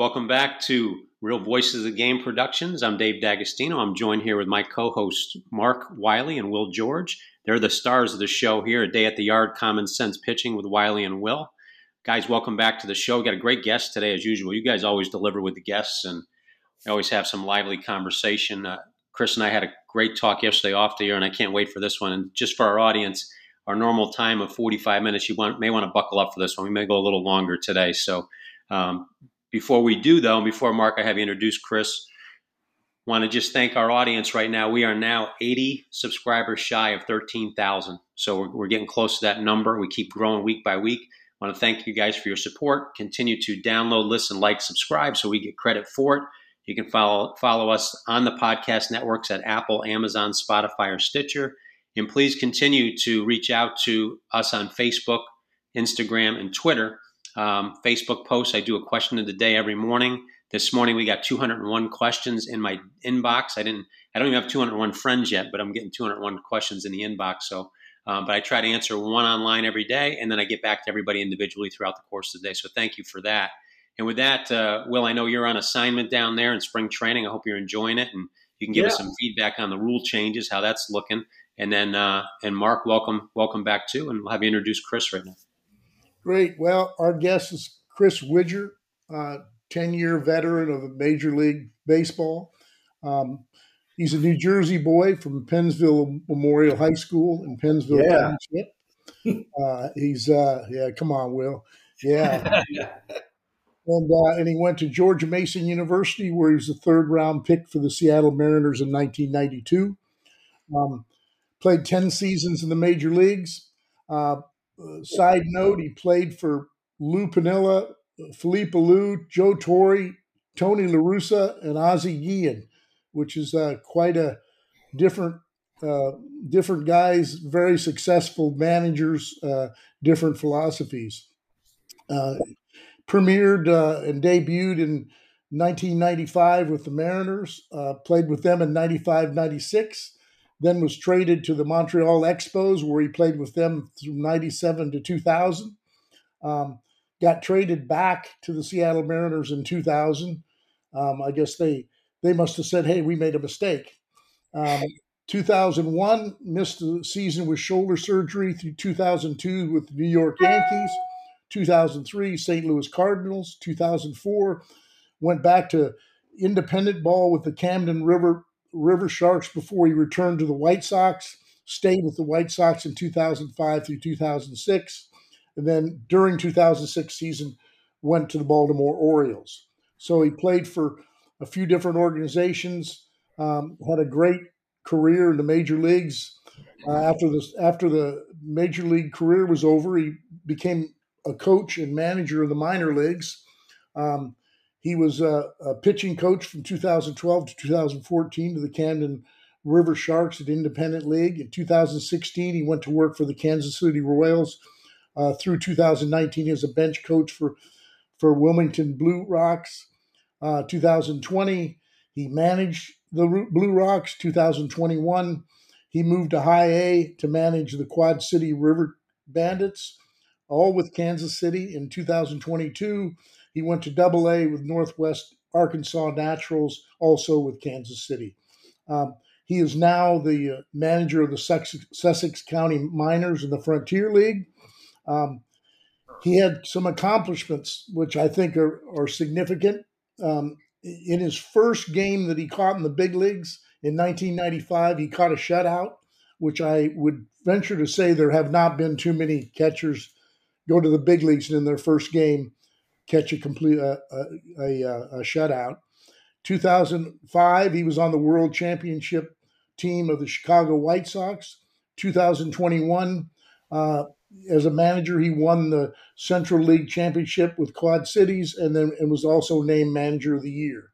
Welcome back to Real Voices of the Game Productions. I'm Dave D'Agostino. I'm joined here with my co-hosts Mark Wiley and Will George. They're the stars of the show here, a day at the yard, common sense pitching with Wiley and Will. Guys, welcome back to the show. We got a great guest today, as usual. You guys always deliver with the guests, and always have some lively conversation. Uh, Chris and I had a great talk yesterday off the air, and I can't wait for this one. And just for our audience, our normal time of 45 minutes, you want, may want to buckle up for this one. We may go a little longer today. So um, before we do, though, and before Mark, I have you introduce Chris. Want to just thank our audience right now. We are now 80 subscribers shy of 13,000. So we're, we're getting close to that number. We keep growing week by week. I want to thank you guys for your support. Continue to download, listen, like, subscribe so we get credit for it. You can follow follow us on the podcast networks at Apple, Amazon, Spotify, or Stitcher. And please continue to reach out to us on Facebook, Instagram, and Twitter um, Facebook posts. I do a question of the day every morning. This morning we got 201 questions in my inbox. I didn't. I don't even have 201 friends yet, but I'm getting 201 questions in the inbox. So, um, but I try to answer one online every day, and then I get back to everybody individually throughout the course of the day. So, thank you for that. And with that, uh, Will, I know you're on assignment down there in spring training. I hope you're enjoying it, and you can give yeah. us some feedback on the rule changes, how that's looking. And then, uh, and Mark, welcome, welcome back too, and we'll have you introduce Chris right now. Great. Well, our guest is Chris Widger, 10 year veteran of Major League Baseball. Um, he's a New Jersey boy from Pennsville Memorial High School in Pennsville yeah. Uh, he's, uh, yeah, come on, Will. Yeah. and, uh, and he went to George Mason University, where he was a third round pick for the Seattle Mariners in 1992. Um, played 10 seasons in the major leagues. Uh, uh, side note, he played for Lou Piniella, Felipe Alou, Joe Torre, Tony LaRussa, and Ozzie Guillen, which is uh, quite a different uh, different guys, very successful managers, uh, different philosophies. Uh, premiered uh, and debuted in 1995 with the Mariners, played with them in 95 96 then was traded to the Montreal Expos, where he played with them from 97 to 2000. Um, got traded back to the Seattle Mariners in 2000. Um, I guess they they must have said, "Hey, we made a mistake." Um, 2001 missed the season with shoulder surgery through 2002 with the New York Yankees. 2003 St. Louis Cardinals. 2004 went back to independent ball with the Camden River River Sharks before he returned to the White Sox, stayed with the White Sox in 2005 through 2006, and then during 2006 season went to the Baltimore Orioles. So he played for a few different organizations, um, had a great career in the major leagues. Uh, after this, after the major league career was over, he became a coach and manager of the minor leagues. Um, he was a, a, pitching coach from 2012 to 2014 to the Camden River Sharks at Independent League. In 2016, he went to work for the Kansas City Royals. Uh, through 2019, he was a bench coach for, for Wilmington Blue Rocks. Uh, 2020, he managed the Blue Rocks. 2021, he moved to High A to manage the Quad City River Bandits, all with Kansas City. In 2022, he went to Double A with Northwest Arkansas Naturals, also with Kansas City. Um, he is now the uh, manager of the Sussex, County Miners in the Frontier League. Um, he had some accomplishments which I think are, are significant. Um, in his first game that he caught in the big leagues in 1995, he caught a shutout, which I would venture to say there have not been too many catchers go to the big leagues in their first game catch a complete uh, a, a, a, shutout. 2005, he was on the World Championship team of the Chicago White Sox. 2021, uh, as a manager, he won the Central League Championship with Quad Cities, and then and was also named Manager of the Year.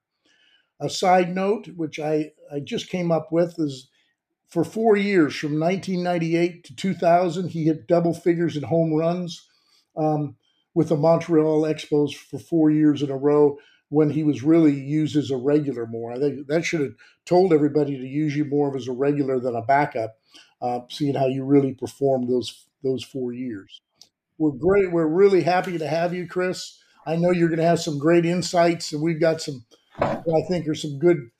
A side note, which I, I just came up with, is for four years, from 1998 to 2000, he hit double figures in home runs. Um, with the Montreal Expos for four years in a row when he was really used as a regular more. I think that should have told everybody to use you more as a regular than a backup, uh, seeing how you really performed those those four years. We're great. We're really happy to have you, Chris. I know you're going to have some great insights, and we've got some, I think, are some good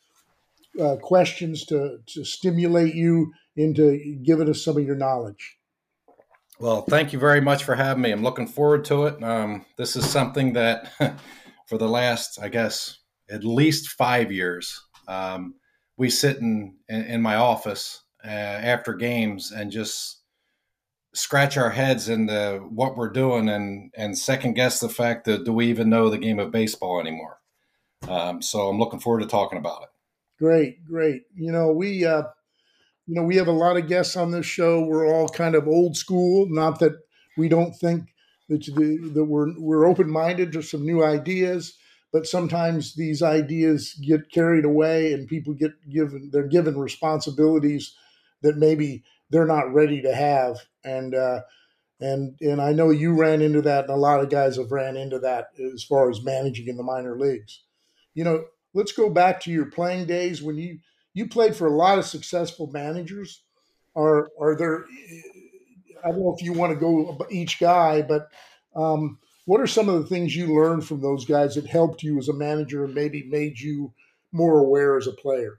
uh, questions to, to stimulate you into giving us some of your knowledge. Well, thank you very much for having me. I'm looking forward to it. Um, this is something that, for the last, I guess, at least five years, um, we sit in, in, my office uh, after games and just scratch our heads into what we're doing and and second guess the fact that do we even know the game of baseball anymore. Um, so I'm looking forward to talking about it. Great, great. You know we. Uh, you know, we have a lot of guests on this show. We're all kind of old school. Not that we don't think that, the, that we're we're open minded to some new ideas, but sometimes these ideas get carried away, and people get given they're given responsibilities that maybe they're not ready to have. And uh, and and I know you ran into that, and a lot of guys have ran into that as far as managing in the minor leagues. You know, let's go back to your playing days when you you played for a lot of successful managers. Are are there? I don't know if you want to go each guy, but um, what are some of the things you learned from those guys that helped you as a manager and maybe made you more aware as a player?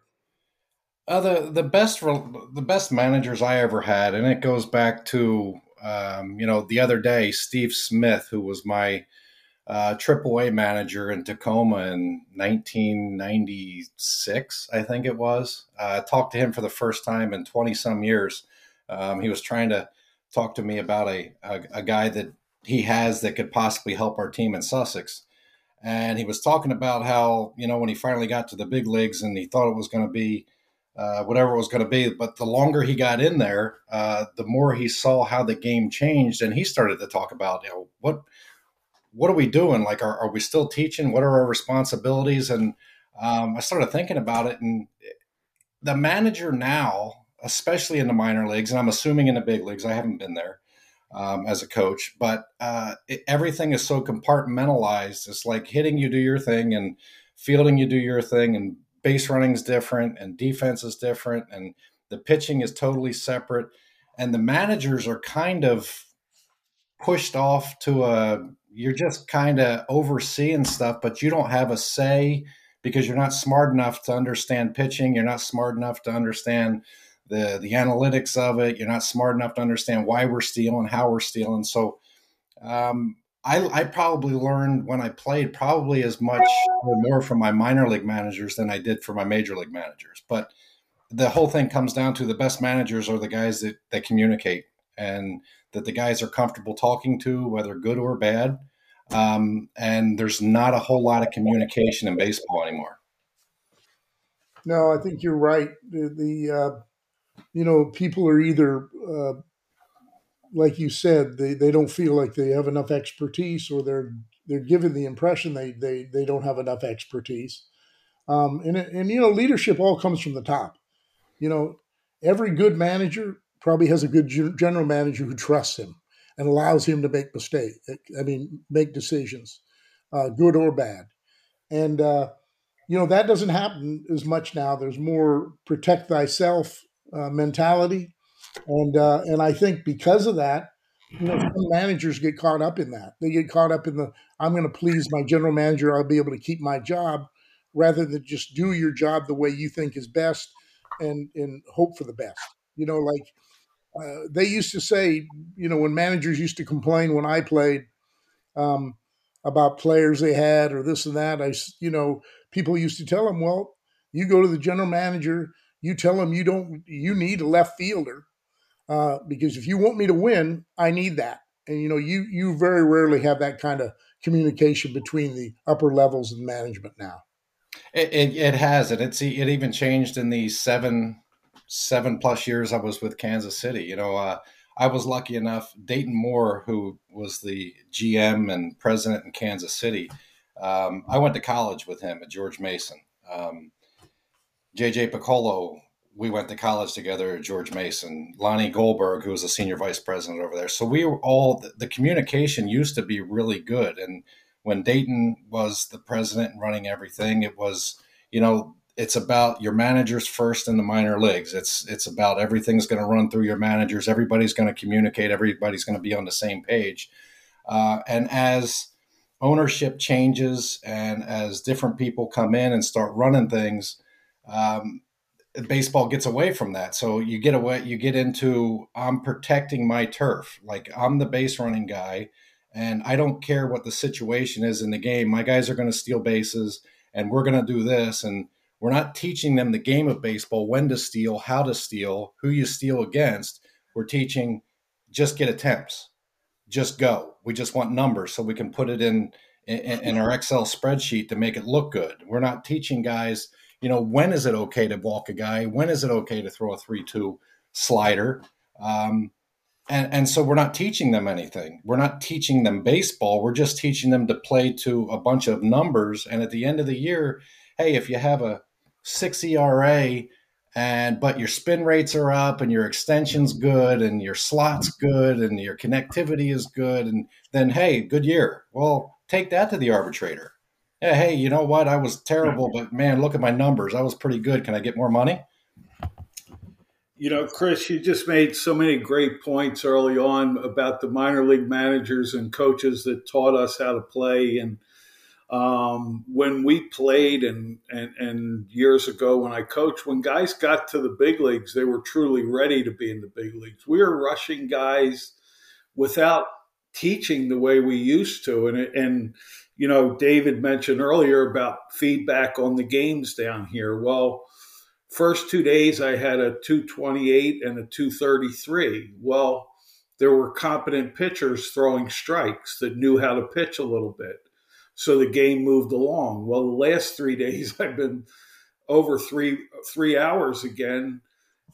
Uh, the the best the best managers I ever had, and it goes back to um, you know the other day Steve Smith, who was my uh, AAA manager in Tacoma in 1996, I think it was. I uh, talked to him for the first time in 20 some years. Um, he was trying to talk to me about a, a, a, guy that he has that could possibly help our team in Sussex. And he was talking about how, you know, when he finally got to the big leagues and he thought it was going to be uh, whatever it was going to be. But the longer he got in there, uh, the more he saw how the game changed. And he started to talk about, you know, what what are we doing? Like, are, are we still teaching? What are our responsibilities? And um, I started thinking about it. And the manager now, especially in the minor leagues, and I'm assuming in the big leagues, I haven't been there um, as a coach, but uh, it, everything is so compartmentalized. It's like hitting you do your thing and fielding you do your thing, and base running is different, and defense is different, and the pitching is totally separate. And the managers are kind of pushed off to a you're just kind of overseeing stuff, but you don't have a say because you're not smart enough to understand pitching. You're not smart enough to understand the the analytics of it. You're not smart enough to understand why we're stealing, how we're stealing. So, um, I, I probably learned when I played probably as much or more from my minor league managers than I did for my major league managers. But the whole thing comes down to the best managers are the guys that, that communicate and that the guys are comfortable talking to, whether good or bad. Um, and there's not a whole lot of communication in baseball anymore. No, I think you're right. The, the uh, you know, people are either, uh, like you said, they, they don't feel like they have enough expertise, or they're they're given the impression they they they don't have enough expertise. Um, and and you know, leadership all comes from the top. You know, every good manager probably has a good general manager who trusts him and allows him to make mistakes. I mean, make decisions, uh, good or bad. And uh, you know that doesn't happen as much now. There's more protect thyself uh, mentality, and uh, and I think because of that, you know, managers get caught up in that. They get caught up in the I'm going to please my general manager. I'll be able to keep my job, rather than just do your job the way you think is best, and and hope for the best. You know, like uh, they used to say, you know, when managers used to complain when I played um, about players they had or this and that, I, you know, people used to tell them, well, you go to the general manager, you tell him you don't, you need a left fielder uh, because if you want me to win, I need that. And you know, you you very rarely have that kind of communication between the upper levels of management now. It, it, it has, and it's it even changed in the seven seven plus years I was with Kansas City. You know, uh, I was lucky enough. Dayton Moore, who was the GM and president in Kansas City, um, I went to college with him at George Mason. Um, JJ Picollo, we went to college together at George Mason. Lonnie Goldberg, who was a senior vice president over there. So we were all the, the communication used to be really good. And when Dayton was the president and running everything, it was you know it's about your managers first in the minor leagues. It's it's about everything's going to run through your managers. Everybody's going to communicate. Everybody's going to be on the same page. Uh, and as ownership changes and as different people come in and start running things, um, baseball gets away from that. So you get away, you get into I'm protecting my turf. Like I'm the base running guy, and I don't care what the situation is in the game. My guys are going to steal bases, and we're going to do this. And we're not teaching them the game of baseball, when to steal, how to steal, who you steal against. We're teaching just get attempts, just go. We just want numbers so we can put it in in, in our Excel spreadsheet to make it look good. We're not teaching guys you know, when is it okay to walk a guy? When is it okay to throw a 3 2 slider? Um, and, and so we're not teaching them anything. We're not teaching them baseball. We're just teaching them to play to a bunch of numbers. And at the end of the year, hey, if you have a six ERA and but your spin rates are up and your extension's good and your slots good and your connectivity is good, and then hey, good year. Well, take that to the arbitrator yeah, hey, you know what? I was terrible, but man, look at my numbers. I was pretty good. Can I get more money? You know, Chris, you just made so many great points early on about the minor league managers and coaches that taught us how to play. And um, when we played and, and, and years ago when I coached, when guys got to the big leagues, they were truly ready to be in the big leagues. We were rushing guys without teaching the way we used to. And, and you know, David mentioned earlier about feedback on the games down here. Well, first two days I had a 228 and a 233. Well, there were competent pitchers throwing strikes that knew how to pitch a little bit. So the game moved along. Well, the last three days I've been over three three hours again,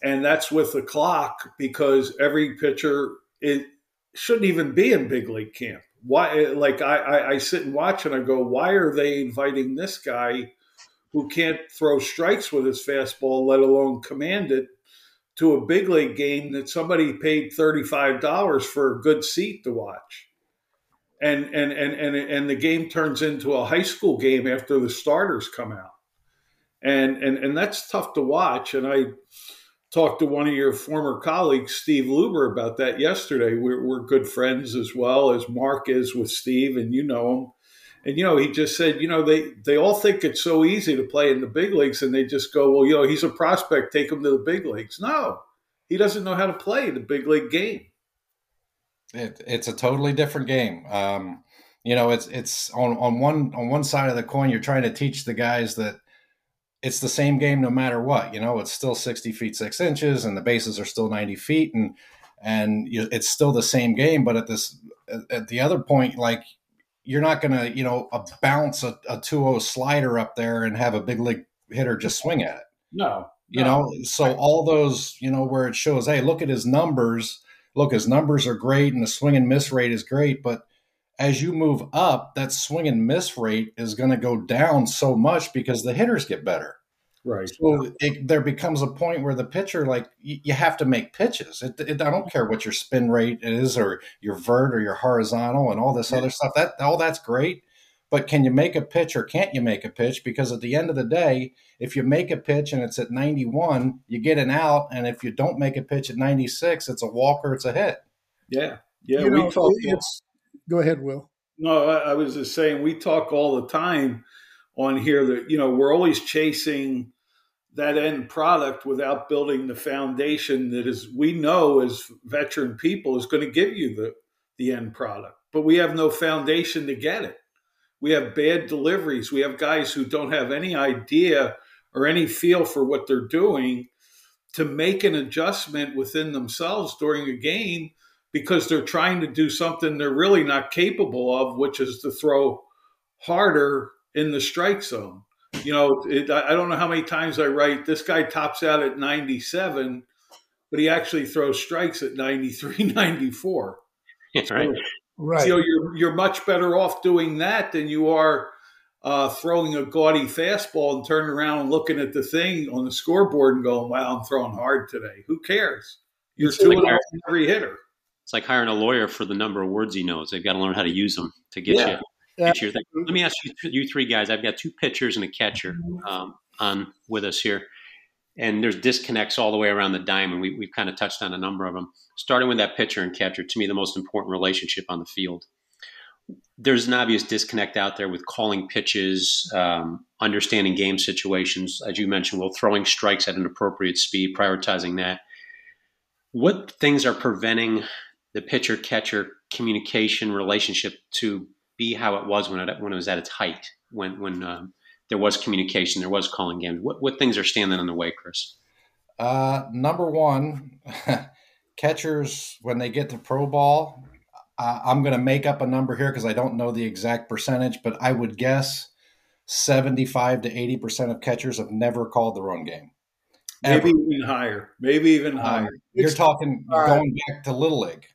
and that's with the clock because every pitcher it shouldn't even be in big league camp why like I, I, I sit and watch and I go, why are they inviting this guy who can't throw strikes with his fastball, let alone command it, to a big league game that somebody paid $35 for a good seat to watch? And and and and and the game turns into a high school game after the starters come out. And and and that's tough to watch. And I talked to one of your former colleagues, Steve Luebber, about that yesterday. We're, we're, good friends as well as Mark is with Steve, and you know him. And you know, he just said, you know, they they all think it's so easy to play in the big leagues, and they just go, well, you know, he's a prospect, take him to the big leagues. No, he doesn't know how to play the big league game. It, it's a totally different game. Um, you know, it's it's on on one on one side of the coin, you're trying to teach the guys that it's the same game no matter what. You know, it's still 60 feet six inches, and the bases are still 90 feet, and and it's still the same game. But at this, at the other point, like you're not going to, you know, a bounce a, a 2-0 slider up there and have a big league hitter just swing at it. No, you know. So all those, you know, where it shows, hey, look at his numbers. Look, his numbers are great, and the swing and miss rate is great, but as you move up, that swing and miss rate is going to go down so much because the hitters get better. Right. So it, there becomes a point where the pitcher, like, you, you have to make pitches. It, it, I don't care what your spin rate is, or your vert, or your horizontal, and all this yeah. other stuff. That all that's great, but can you make a pitch or can't you make a pitch? Because at the end of the day, if you make a pitch and it's at 91, you get an out, and if you don't make a pitch at 96, it's a walk or it's a hit. Yeah, yeah. You we know, talk. Go ahead, Will. No, I, I was just saying we talk all the time on here that you know we're always chasing that end product without building the foundation that is we know as veteran people is going to give you the the end product but we have no foundation to get it we have bad deliveries we have guys who don't have any idea or any feel for what they're doing to make an adjustment within themselves during a game because they're trying to do something they're really not capable of which is to throw harder in the strike zone you know, it, I don't know how many times I write this guy tops out at 97, but he actually throws strikes at 93, 94. right. So, right. You know, you're, you're much better off doing that than you are uh, throwing a gaudy fastball and turning around and looking at the thing on the scoreboard and going, wow, I'm throwing hard today. Who cares? You're it's two like every hitter. It's like hiring a lawyer for the number of words he knows. They've got to learn how to use them to get yeah. you let me ask you, you three guys. I've got two pitchers and a catcher um, on with us here, and there's disconnects all the way around the diamond. We, we've kind of touched on a number of them. Starting with that pitcher and catcher, to me, the most important relationship on the field. there's an obvious disconnect out there with calling pitches, um, understanding game situations, as you mentioned, well, throwing strikes at an appropriate speed, prioritizing that. What things are preventing the pitcher catcher communication relationship to be how it was when it when it was at its height, when when um, there was communication, there was calling games. What what things are standing in the way, Chris? Uh, number one, catchers when they get to pro ball, uh, I'm going to make up a number here because I don't know the exact percentage, but I would guess 75 to 80 percent of catchers have never called their own game. Maybe Ever. even higher. Maybe even um, higher. You're talking uh, going back to little league.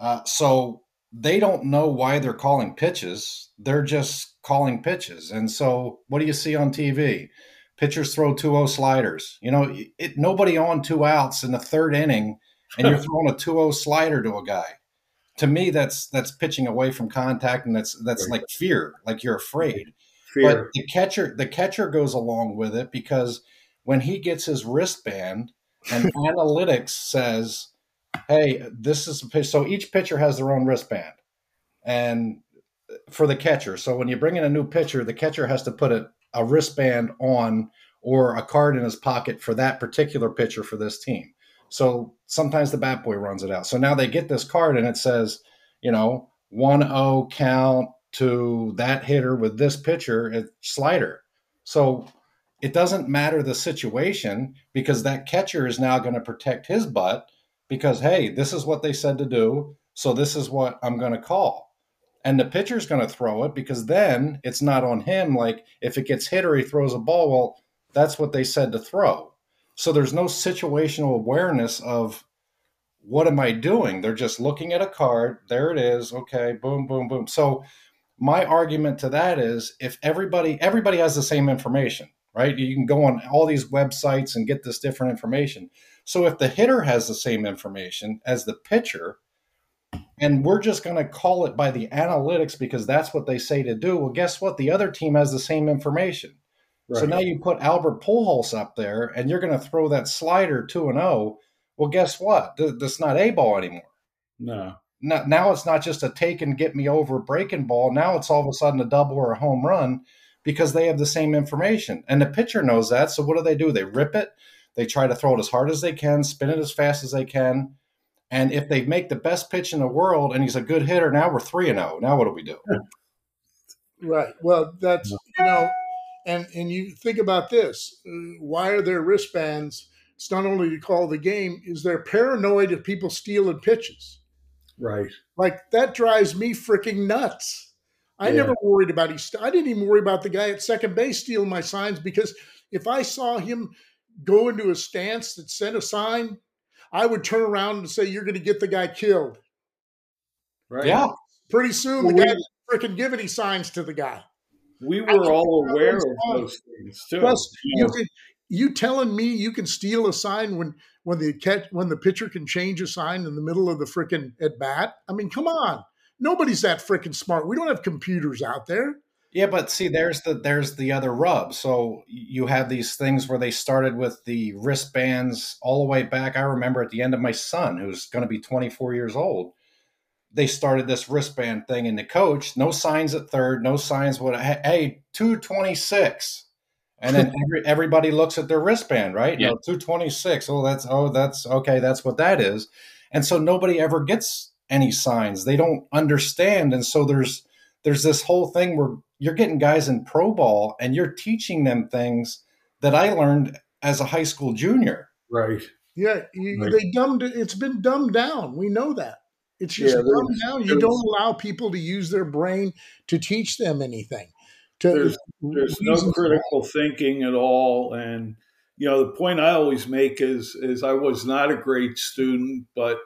Uh, so they don't know why they're calling pitches. They're just calling pitches. And so what do you see on TV? Pitchers throw 2-0 sliders. You know, it, nobody on two outs in the third inning and you're throwing a 2-0 slider to a guy. To me that's that's pitching away from contact and that's that's right. like fear, like you're afraid. Fear. But the catcher the catcher goes along with it because when he gets his wristband and analytics says hey, this is a pitch. So each pitcher has their own wristband, and for the catcher. So when you bring in a new pitcher, the catcher has to put a, a wristband on or a card in his pocket for that particular pitcher for this team. So sometimes the bat boy runs it out. So now they get this card and it says, you know, 1 0 count to that hitter with this pitcher, it's slider. So it doesn't matter the situation because that catcher is now going to protect his butt because hey, this is what they said to do, so this is what I'm going to call. And the pitcher's going to throw it because then it's not on him. Like if it gets hit or he throws a ball, well, that's what they said to throw. So there's no situational awareness of what am I doing? They're just looking at a card. There it is. Okay, boom, boom, boom. So my argument to that is if everybody everybody has the same information, right? You can go on all these websites and get this different information. So if the hitter has the same information as the pitcher, and we're just going to call it by the analytics because that's what they say to do, well, guess what? The other team has the same information. Right. So now you put Albert Pujols up there, and you're going to throw that slider two and zero. Oh. Well, guess what? That's not a ball anymore. No. Now it's not just a take and get me over breaking ball. Now it's all of a sudden a double or a home run because they have the same information, and the pitcher knows that. So what do they do? They rip it they try to throw it as hard as they can, spin it as fast as they can. And if they make the best pitch in the world and he's a good hitter, now we're 3 and 0. Now what do we do? Right. Well, that's, you know, and and you think about this. Uh, why are there wristbands? It's not only to call the game, is they're paranoid of people stealing pitches. Right. Like that drives me freaking nuts. I yeah. never worried about he. I didn't even worry about the guy at second base stealing my signs because if I saw him go into a stance that sent a sign, I would turn around and say, You're going to get the guy killed. Right. Yeah. Pretty soon, well, the guy freaking give any signs to the guy. We were all aware of those things too. Plus, you, can, you telling me you can steal a sign when when the catch when the pitcher can change a sign in the middle of the freaking at bat? I mean, come on. Nobody's that freaking smart. We don't have computers out there. Yeah, but see, there's the there's the other rub. So you have these things where they started with the wristbands all the way back. I remember at the end of my son, who's going to be 24 years old, they started this wristband thing, and the coach, no signs at third, no signs. What? Hey, 226, and then every, everybody looks at their wristband, right? Yeah, no, 226. Oh, that's oh, that's okay. That's what that is. And so nobody ever gets any signs. They don't understand, and so there's there's this whole thing where you're getting guys in pro ball and you're teaching them things that I learned as a high school junior. Right. Yeah, you, right. they dumbed it. It's been dumbed down. We know that. It's just yeah, dumbed down. You don't allow people to use their brain to teach them anything. To, there's, there's no critical thinking at all, and you know the point I always make is is I was not a great student, but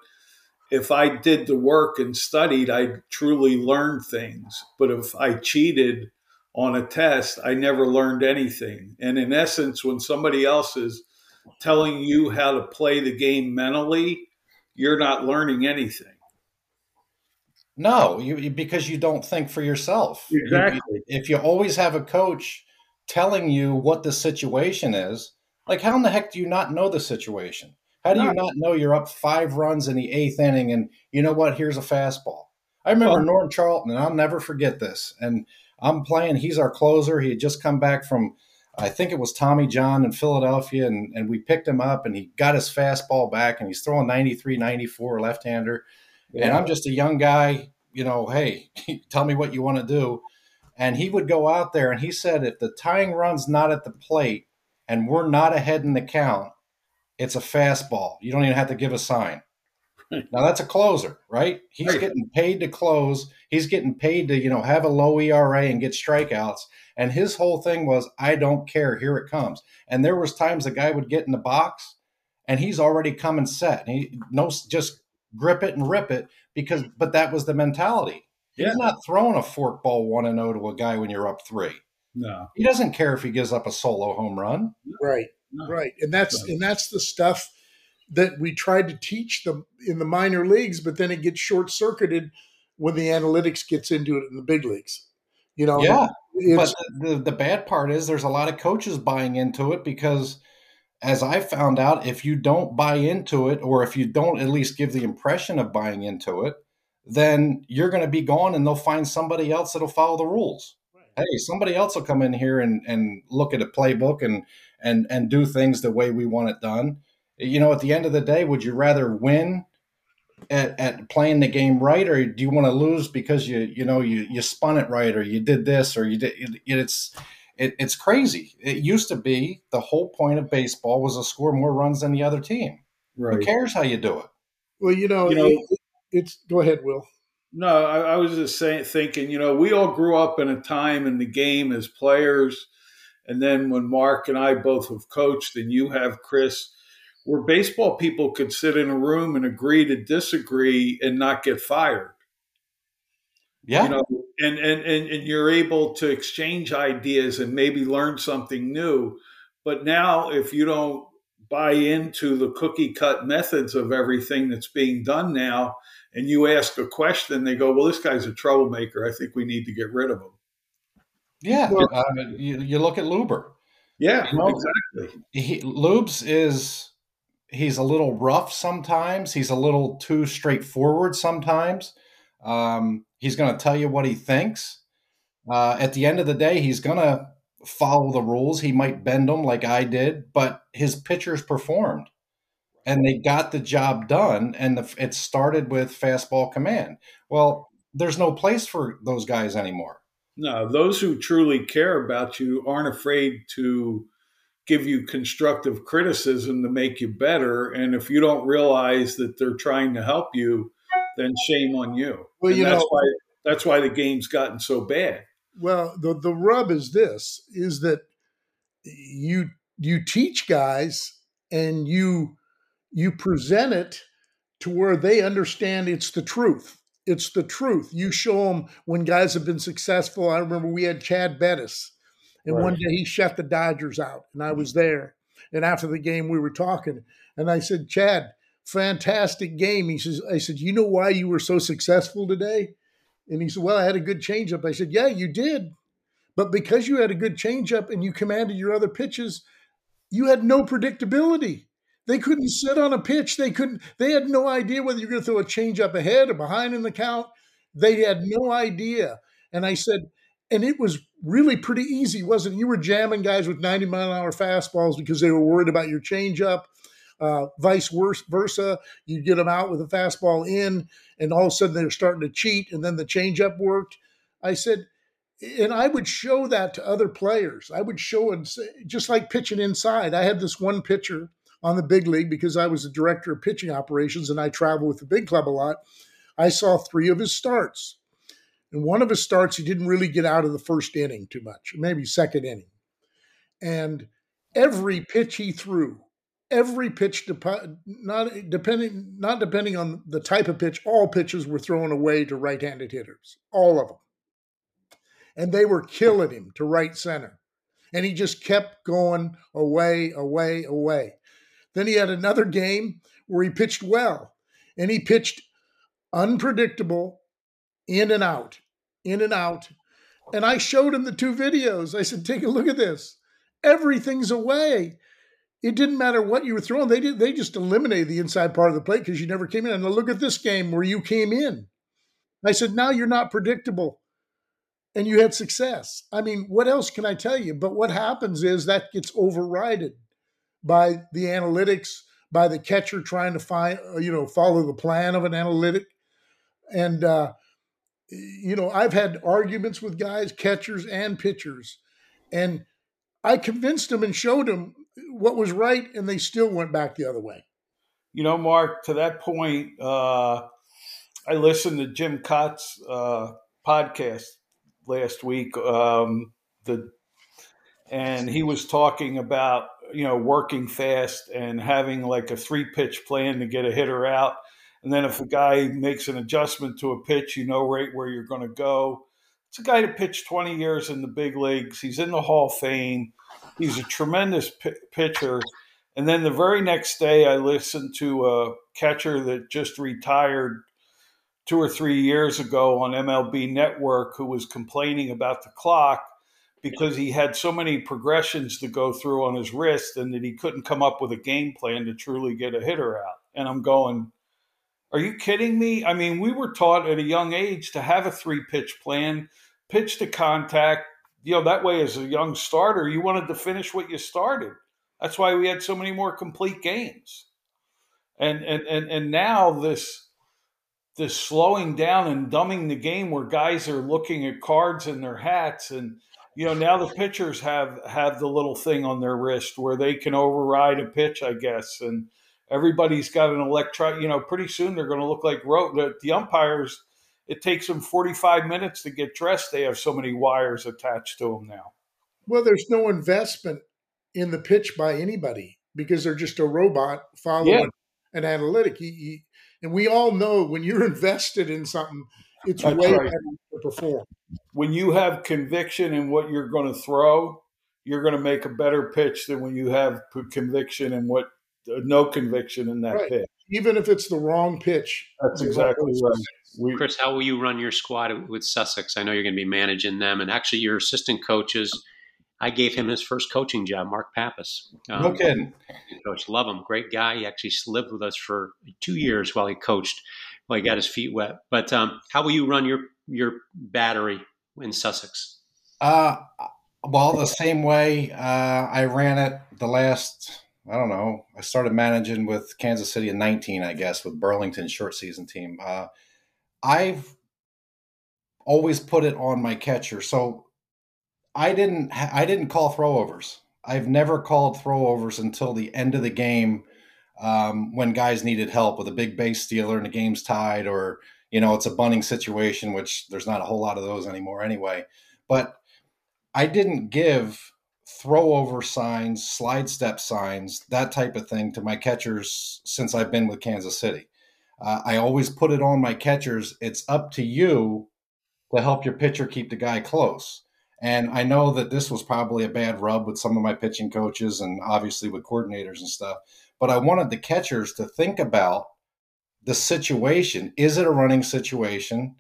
if I did the work and studied, I truly learned things. But if I cheated on a test, I never learned anything. And in essence, when somebody else is telling you how to play the game mentally, you're not learning anything. No, you, because you don't think for yourself. Exactly. You, if you always have a coach telling you what the situation is, like how in the heck do you not know the situation? How do you not know you're up five runs in the eighth inning and you know what? Here's a fastball. I remember Norm Charlton, and I'll never forget this. And I'm playing, he's our closer. He had just come back from, I think it was Tommy John in Philadelphia, and, and we picked him up, and he got his fastball back, and he's throwing 93, 94 left hander. Yeah. And I'm just a young guy, you know, hey, tell me what you want to do. And he would go out there, and he said, if the tying run's not at the plate and we're not ahead in the count, it's a fastball. You don't even have to give a sign. Now that's a closer, right? He's right. getting paid to close. He's getting paid to, you know, have a low ERA and get strikeouts. And his whole thing was, I don't care. Here it comes. And there was times the guy would get in the box and he's already coming set. And he knows just grip it and rip it because, but that was the mentality. Yeah. He's not throwing a forkball one and zero oh to a guy when you're up three. No, he doesn't care if he gives up a solo home run. Right, no. Right, and that's and that's the stuff that we tried to teach them in the minor leagues, but then it gets short circuited when the analytics gets into it in the big leagues. You know, yeah. But the, the bad part is there's a lot of coaches buying into it because, as I found out, if you don't buy into it, or if you don't at least give the impression of buying into it, then you're going to be gone and they'll find somebody else that'll follow the rules. Hey, somebody else will come in here and, and look at a playbook and, and, and do things the way we want it done you know, at the end of the day, would you rather win at, at playing the game right, or do you want to lose because you you know you you spun it right, or you did this, or you did it, it's it, it's crazy. It used to be the whole point of baseball was to score more runs than the other team. Right. Who cares how you do it? Well, you know, you know it, it's go ahead, Will. No, I, I was just saying, thinking, you know, we all grew up in a time in the game as players, and then when Mark and I both have coached, and you have Chris where baseball people could sit in a room and agree to disagree and not get fired. Yeah. You know, and, and, and, and you're able to exchange ideas and maybe learn something new. But now, if you don't buy into the cookie cut methods of everything that's being done now, and you ask a question, they go, "Well, this guy's a troublemaker. I think we need to get rid of him." Yeah, well, uh, you, you, look at Luebber. Yeah, you know, exactly. He, Lubes is he's a little rough sometimes. He's a little too straightforward sometimes. Um, he's going to tell you what he thinks. Uh, at the end of the day, he's going to follow the rules. He might bend them like I did, but his pitchers performed and they got the job done. And the, it started with fastball command. Well, there's no place for those guys anymore. No, those who truly care about you aren't afraid to give you constructive criticism to make you better. And if you don't realize that they're trying to help you, then shame on you. Well, and you that's know, why that's why the game's gotten so bad. Well, the the rub is this: is that you you teach guys and you you present it to where they understand it's the truth. It's the truth. You show them when guys have been successful. I remember we had Chad Bettis and right. one day he shut the Dodgers out, and I mm-hmm. was there. And after the game, we were talking, and I said, Chad, fantastic game. He says, I said, you know why you were so successful today? And he said, Well, I had a good changeup. I said, Yeah, you did. But because you had a good changeup and you commanded your other pitches, you had no predictability. They couldn't sit on a pitch. They couldn't, they had no idea whether you're going to throw a changeup ahead or behind in the count. They had no idea. And I said, and it was really pretty easy, wasn't it? You were jamming guys with 90 mile an hour fastballs because they were worried about your changeup. Uh, vice versa, you get them out with a fastball in, and all of a sudden they're starting to cheat, and then the changeup worked. I said, and I would show that to other players. I would show and say, just like pitching inside. I had this one pitcher on the big league because I was the director of pitching operations and I travel with the big club a lot. I saw three of his starts and one of his starts, he didn't really get out of the first inning too much, maybe second inning. And every pitch he threw, every pitch, not depending not depending on the type of pitch, all pitches were thrown away to right-handed hitters, all of them, and they were killing him to right center. And he just kept going away, away, away. Then he had another game where he pitched well, and he pitched unpredictable in and out, in and out. And I showed him the two videos. I said, take a look at this. Everything's away. It didn't matter what you were throwing. They did. They just eliminated the inside part of the plate because you never came in. And look at this game where you came in. I said, now you're not predictable and you had success. I mean, what else can I tell you? But what happens is that gets overridden by the analytics, by the catcher trying to find, uh, you know, follow the plan of an analytic. And, uh, you know, I've had arguments with guys, catchers and pitchers, and I convinced them and showed them what was right, and they still went back the other way. You know, Mark, to that point, uh, I listened to Jim Kaat's uh, podcast last week. Um, the and he was talking about you know working fast and having like a three pitch plan to get a hitter out, and then if a guy makes an adjustment to a pitch, you know right where you're going to go. It's a guy that pitched 20 years in the big leagues. He's in the Hall of Fame. He's a tremendous p- pitcher. And then the very next day, I listened to a catcher that just retired two or three years ago on MLB Network who was complaining about the clock because he had so many progressions to go through on his wrist and that he couldn't come up with a game plan to truly get a hitter out. And I'm going, are you kidding me? I mean, we were taught at a young age to have a three pitch plan, pitch to contact. You know, that way, as a young starter, you wanted to finish what you started. That's why we had so many more complete games. And and and, and now this this slowing down and dumbing the game where guys are looking at cards in their hats and you know now the pitchers have have the little thing on their wrist where they can override a pitch i guess and everybody's got an electron you know pretty soon they're going to look like road the, the umpires it takes them 45 minutes to get dressed they have so many wires attached to them now well there's no investment in the pitch by anybody because they're just a robot following yeah. an analytic he, he, and we all know when you're invested in something, it's That's way right. better to perform. When you have conviction in what you're going to throw, you're going to make a better pitch than when you have conviction in what uh, no conviction in that right. pitch. Even if it's the wrong pitch. That's exactly right. We, Chris, how will you run your squad with Sussex? I know you're going to be managing them, and actually, your assistant coaches I gave him his first coaching job, Mark Pappas. Um, no kidding. Coach, love him. Great guy. He actually lived with us for two years while he coached, while he got his feet wet. But um, how will you run your your battery in Sussex? Uh, well, the same way uh, I ran it the last. I don't know. I started managing with Kansas City in 19, I guess, with Burlington short season team. Uh, I've always put it on my catcher. So I didn't I didn't call throwovers. I've never called throwovers until the end of the game um, when guys needed help with a big base stealer and the game's tied, or you know it's a bunting situation, which there's not a whole lot of those anymore anyway. But I didn't give throwover signs, slide step signs, that type of thing to my catchers since I've been with Kansas City. Uh, I always put it on my catchers. It's up to you to help your pitcher keep the guy close. And I know that this was probably a bad rub with some of my pitching coaches and obviously with coordinators and stuff. But I wanted the catchers to think about the situation. Is it a running situation?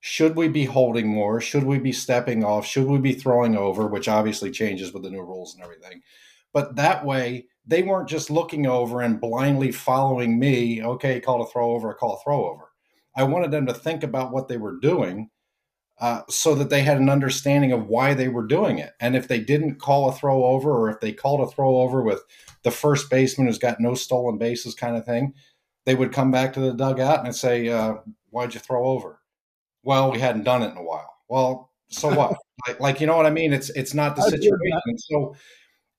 Should we be holding more? Should we be stepping off? Should we be throwing over? Which obviously changes with the new rules and everything. But that way, they weren't just looking over and blindly following me. Okay, call a throw over, call a throw over. I wanted them to think about what they were doing uh, so that they had an understanding of why they were doing it. And if they didn't call a throw over, or if they called a throw over with the first baseman who's got no stolen bases kind of thing, they would come back to the dugout and say, uh, Why'd you throw over? Well, we hadn't done it in a while. Well, so what? like, like, you know what I mean? It's it's not the situation. So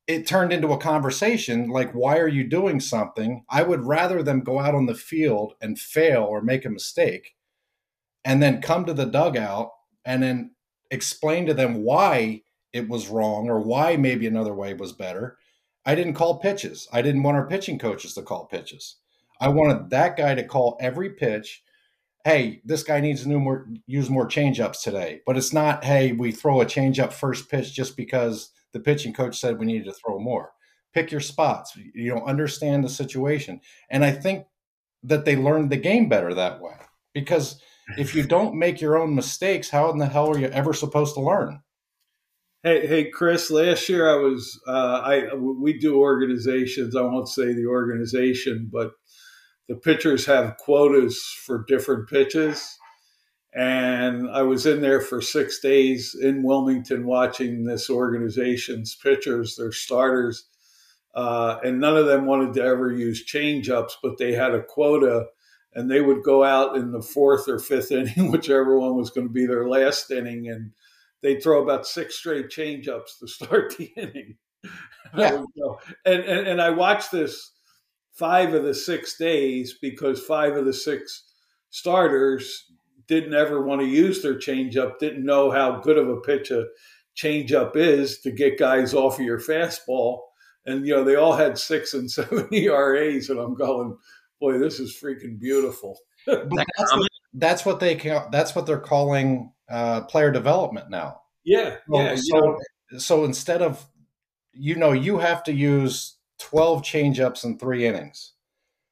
it turned into a conversation like, why are you doing something? I would rather them go out on the field and fail or make a mistake and then come to the dugout and then explain to them why it was wrong or why maybe another way was better. I didn't call pitches. I didn't want our pitching coaches to call pitches. I wanted that guy to call every pitch. Hey, this guy needs to more, use more changeups today. But it's not, hey, we throw a changeup first pitch just because the pitching coach said we needed to throw more. Pick your spots. You know, understand the situation. And I think that they learned the game better that way because – if you don't make your own mistakes, how in the hell are you ever supposed to learn? Hey, hey, Chris. Last year I was uh, I we do organizations. I won't say the organization, but the pitchers have quotas for different pitches, And I was in there for six days in Wilmington watching this organization's pitchers, their starters, uh, and none of them wanted to ever use changeups, but they had a quota, and they would go out in the fourth or fifth inning, whichever one was going to be their last inning, and they'd throw about six straight changeups to start the inning. Yeah. and, and and I watched this five of the six days because five of the six starters didn't ever want to use their changeup, didn't know how good of a pitch a changeup is to get guys off of your fastball. And, you know, they all had six and seven ERAs. And I'm going, boy, this is freaking beautiful. that's, what, that's, what, they that's what they're calling uh, player development now. Yeah. yeah. So, know. so instead of, you know, you have to use 12 changeups in three innings.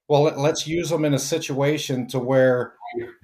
Well, let's use them in a situation to where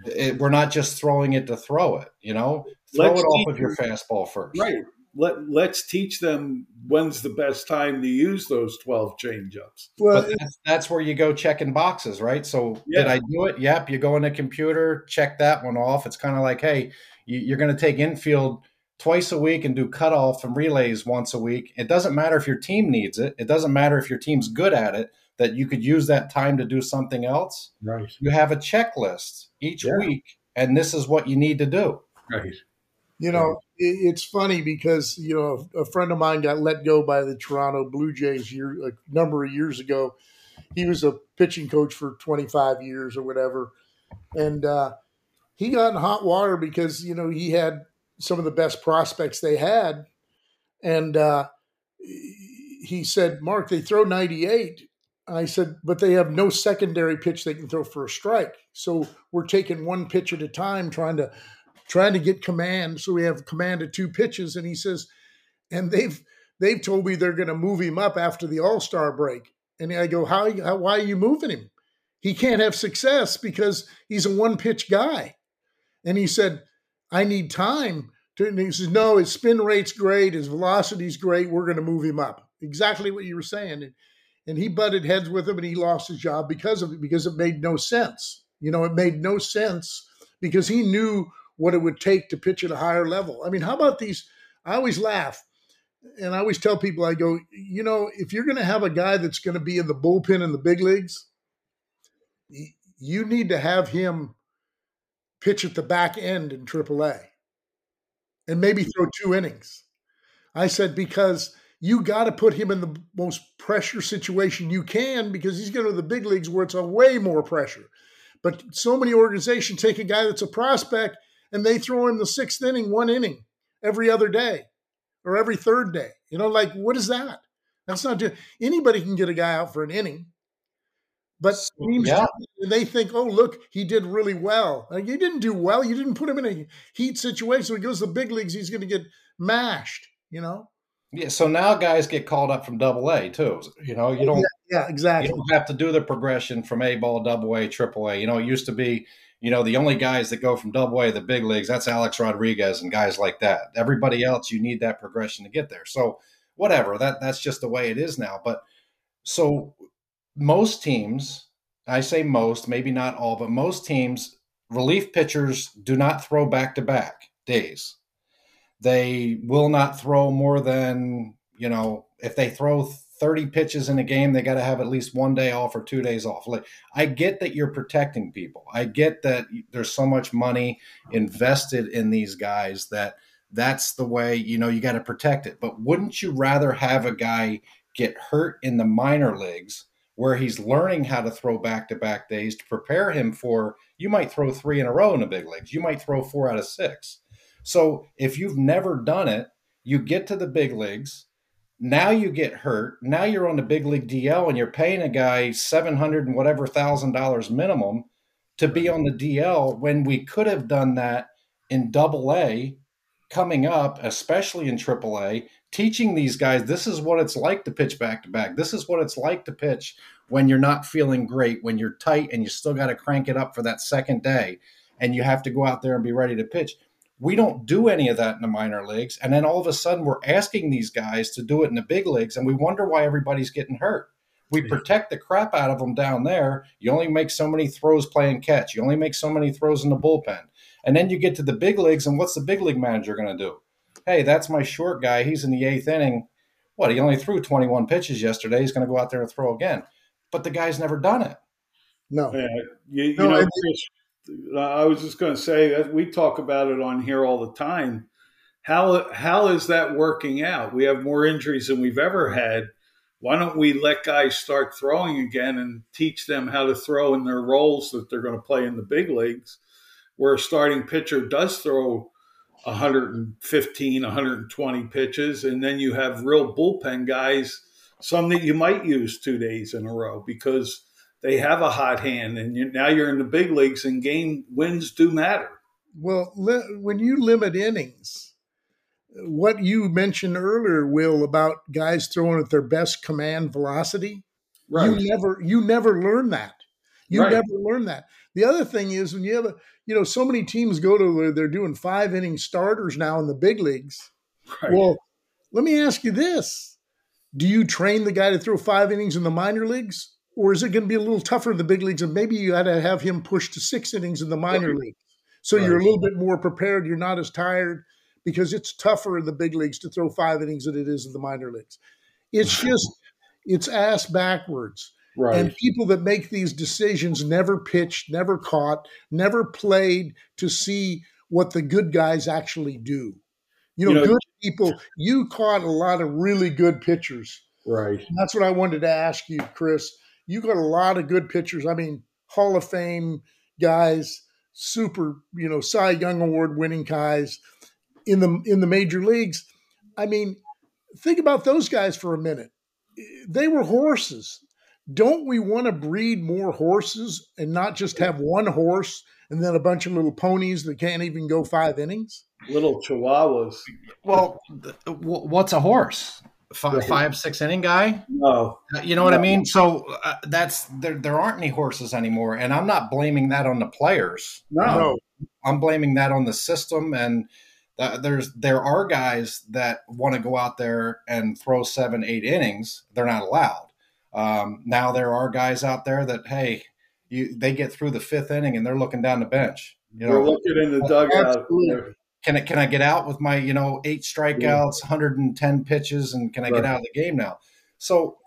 it, we're not just throwing it to throw it. You know, throw let's it off of your fastball first. Right. Let Let's teach them when's the best time to use those twelve changeups. Well, that's, that's, where you go checking boxes, right? So yeah. did I do it? Yep. You go in the computer, check that one off. It's kind of like, hey, you, you're going to take infield twice a week and do cutoff and relays once a week. It doesn't matter if your team needs it. It doesn't matter if your team's good at it that you could use that time to do something else. Right. You have a checklist each yeah. week, and this is what you need to do. Right. You know, it's funny because you know a friend of mine got let go by the Toronto Blue Jays year a number of years ago. He was a pitching coach for 25 years or whatever, and uh, he got in hot water because you know he had some of the best prospects they had, and uh, he said, "Mark, they throw 98, I said, but they have no secondary pitch they can throw for a strike. So we're taking one pitch at a time, trying to trying to get command. So we have command of two pitches. And he says, and they've they've told me they're going to move him up after the All Star break. And I go, how, how why are you moving him? He can't have success because he's a one pitch guy. And he said, I need time. To, and he says, no, his spin rate's great, his velocity's great. We're going to move him up. Exactly what you were saying. And, and he butted heads with him and he lost his job because of it because it made no sense you know it made no sense because he knew what it would take to pitch at a higher level i mean how about these i always laugh and i always tell people i go you know if you're going to have a guy that's going to be in the bullpen in the big leagues you need to have him pitch at the back end in AAA and maybe throw two innings. I said because you got to put him in the most pressure situation you can because he's going to the big leagues where it's a way more pressure. But so many organizations take a guy that's a prospect and they throw him the sixth inning, one inning every other day or every third day. You know, like what is that? That's not just anybody can get a guy out for an inning. But teams, yeah. they think, oh, look, he did really well. Like, you didn't do well. You didn't put him in a heat situation. So he goes to the big leagues, he's going to get mashed, you know? Yeah, so now guys get called up from double A too. You know, you oh, don't yeah, yeah, exactly. You don't have to do the progression from A ball, double A, triple A. You know, it used to be, you know, the only guys that go from double A to the big leagues, that's Alex Rodriguez and guys like that. Everybody else, you need that progression to get there. So whatever, that that's just the way it is now. But so most teams, I say most, maybe not all, but most teams, relief pitchers do not throw back to back days they will not throw more than, you know, if they throw 30 pitches in a game, they got to have at least one day off or two days off. Like, I get that you're protecting people. I get that there's so much money invested in these guys that that's the way, you know, you got to protect it. But wouldn't you rather have a guy get hurt in the minor leagues where he's learning how to throw back to back days to prepare him for you might throw three in a row in the big leagues, you might throw four out of six. So if you've never done it, you get to the big leagues. Now you get hurt. Now you're on the big league DL and you're paying a guy 700 and whatever thousand dollars minimum to be on the DL when we could have done that in double A coming up, especially in triple A, teaching these guys this is what it's like to pitch back to back. This is what it's like to pitch when you're not feeling great, when you're tight and you still got to crank it up for that second day and you have to go out there and be ready to pitch. We don't do any of that in the minor leagues. And then all of a sudden, we're asking these guys to do it in the big leagues, and we wonder why everybody's getting hurt. We protect the crap out of them down there. You only make so many throws playing catch. You only make so many throws in the bullpen. And then you get to the big leagues, and what's the big league manager going to do? Hey, that's my short guy. He's in the eighth inning. What? He only threw 21 pitches yesterday. He's going to go out there and throw again. But the guy's never done it. No. Yeah, you, you No, know, and- Chris, I was just going to say that we talk about it on here all the time. How how is that working out? We have more injuries than we've ever had. Why don't we let guys start throwing again and teach them how to throw in their roles that they're going to play in the big leagues, where a starting pitcher does throw 115, 120 pitches, and then you have real bullpen guys, some that you might use two days in a row because they have a hot hand, and you, now you're in the big leagues, and game wins do matter. Well, li- when you limit innings, what you mentioned earlier, Will, about guys throwing at their best command velocity, right. you never you never learn that. You Right. never learn that. The other thing is when you have a you know so many teams go to where they're doing five inning starters now in the big leagues. Right. Well, let me ask you this: Do you train the guy to throw five innings in the minor leagues, or is it going to be a little tougher in the big leagues? And maybe you got to have him push to six innings in the minor Right. leagues, so you're a little bit more prepared. You're not as tired because it's tougher in the big leagues to throw five innings than it is in the minor leagues. It's just it's ass backwards. Right. And people that make these decisions never pitched, never caught, never played to see what the good guys actually do. You know, You know- good people, you caught a lot of really good pitchers. right. And that's what I wanted to ask you, Chris. You got a lot of good pitchers. I mean, Hall of Fame guys, super, you know, Cy Young Award winning guys in the in the major leagues. I mean, think about those guys for a minute. They were horses. Don't we want to breed more horses and not just have one horse and then a bunch of little ponies that can't even go five innings? Little chihuahuas. Well, th- wh- what's a horse? Five, six inning guy? No. Uh, You know what I mean? So uh, that's there. There aren't any horses anymore, and I'm not blaming that on the players. No. I'm blaming that on the system. And th- there's there are guys that want to go out there and throw seven, eight innings. They're not allowed. Um, now there are guys out there that hey, you they get through the fifth inning and they're looking down the bench. You They're know, looking in the dugout. Absolutely. can I can I get out with my you know eight strikeouts, 110 pitches, and can I get out of the game now? So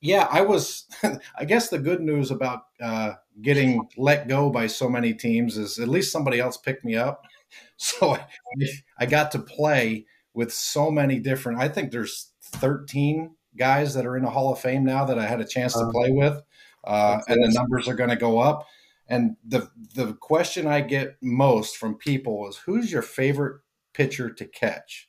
yeah, I was. I guess the good news about uh, getting let go by so many teams is at least somebody else picked me up. So I, I got to play with so many different. I think there's 13 guys that are in the Hall of Fame now that I had a chance to Uh, play with, uh, and the numbers are going to go up. And the the question I get most from people is, "Who's your favorite pitcher to catch?"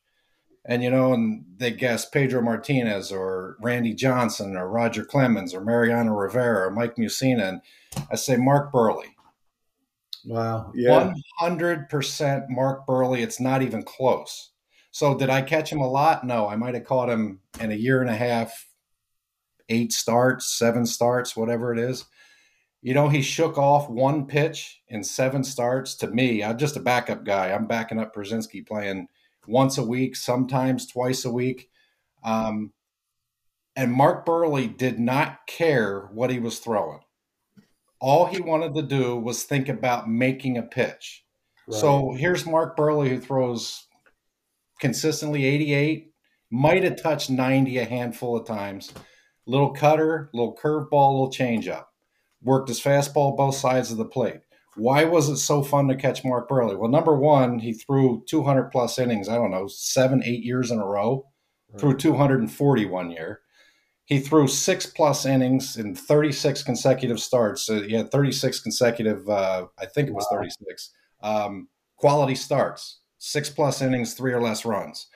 And you know, and they guess Pedro Martinez or Randy Johnson or Roger Clemens or Mariano Rivera or Mike Mussina, and I say Mark Buehrle. Wow. Yeah. One hundred percent Mark Buehrle. It's not even close. So did I catch him a lot? No, I might have caught him in a year and a half, eight starts, seven starts, whatever it is. You know, he shook off one pitch in seven starts. To me, I'm just a backup guy. I'm backing up Pierzynski playing once a week, sometimes twice a week. Um, and Mark Buehrle did not care what he was throwing. All he wanted to do was think about making a pitch. So here's Mark Buehrle who throws consistently 88, might have touched 90 a handful of times. Little cutter, little curveball, little changeup. Worked his fastball both sides of the plate. Why was it so fun to catch Mark Buehrle? Well, number one, he threw 200 plus innings, I don't know, seven, eight years in a row, threw 240 one year. He threw six plus innings in 36 consecutive starts. So he had 36 consecutive, uh, I think it was 36, um, quality starts, six plus innings, three or less runs.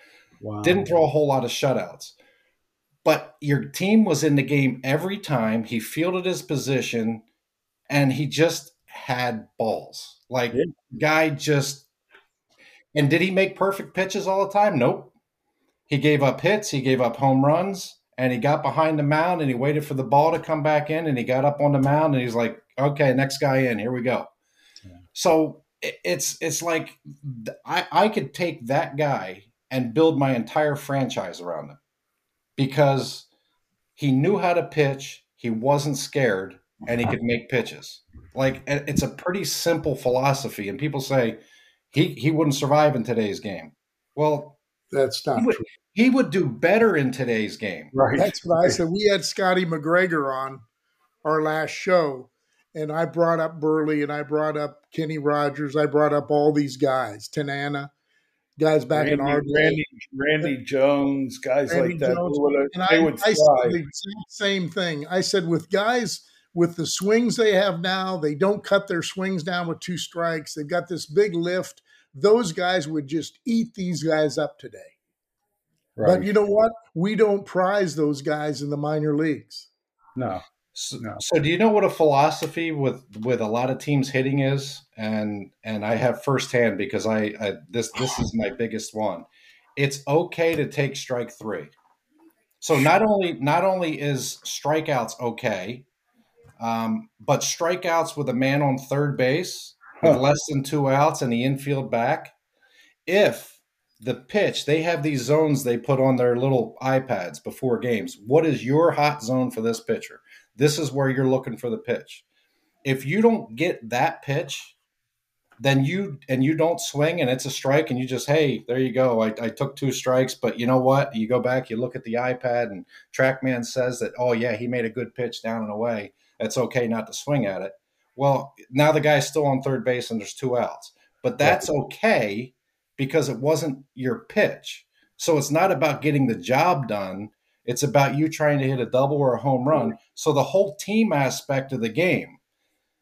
wow. Didn't throw a whole lot of shutouts. But your team was in the game every time. He fielded his position and he just had balls. Like, Yeah. guy just. And did he make perfect pitches all the time? Nope. He gave up hits, he gave up home runs, and he got behind the mound and he waited for the ball to come back in and he got up on the mound and he's like, okay, next guy in, here we go. So it- it's it's like I, I could take that guy and build my entire franchise around him because he knew how to pitch, he wasn't scared, and he could make pitches. Like it's a pretty simple philosophy. And people say, he he wouldn't survive in today's game. Well, that's not he would, true. He would do better in today's game. Right. That's what I said. We had Scotty McGregor on our last show, and I brought up Buehrle and I brought up Kenny Rogers. I brought up all these guys, Tanana, guys back Randy, in our day. Randy, Randy Jones, guys Randy like that. Jones. And they I, would I said the same thing. I said with guys with the swings they have now, they don't cut their swings down with two strikes. They've got this big lift. Those guys would just eat these guys up today. But you know what? We don't prize those guys in the minor leagues. no. So, No. so do you know what a philosophy with with a lot of teams hitting is? And and I have firsthand because I, I this this is my biggest one. It's okay to take strike three. So not only not only is strikeouts okay, um, but strikeouts with a man on third base with Huh. less than two outs and the infield back, if the pitch they have these zones they put on their little iPads before games. What is your hot zone for this pitcher? This is where you're looking for the pitch. If you don't get that pitch, then you and you don't swing and it's a strike and you just hey there you go. I, I took two strikes but you know what? You go back you look at the ipad and TrackMan says that oh yeah he made a good pitch down and away. It's okay not to swing at it. Well now the guy's still on third base and there's two outs. But that's okay because it wasn't your pitch. So it's not about getting the job done it's about you trying to hit a double or a home run so the whole team aspect of the game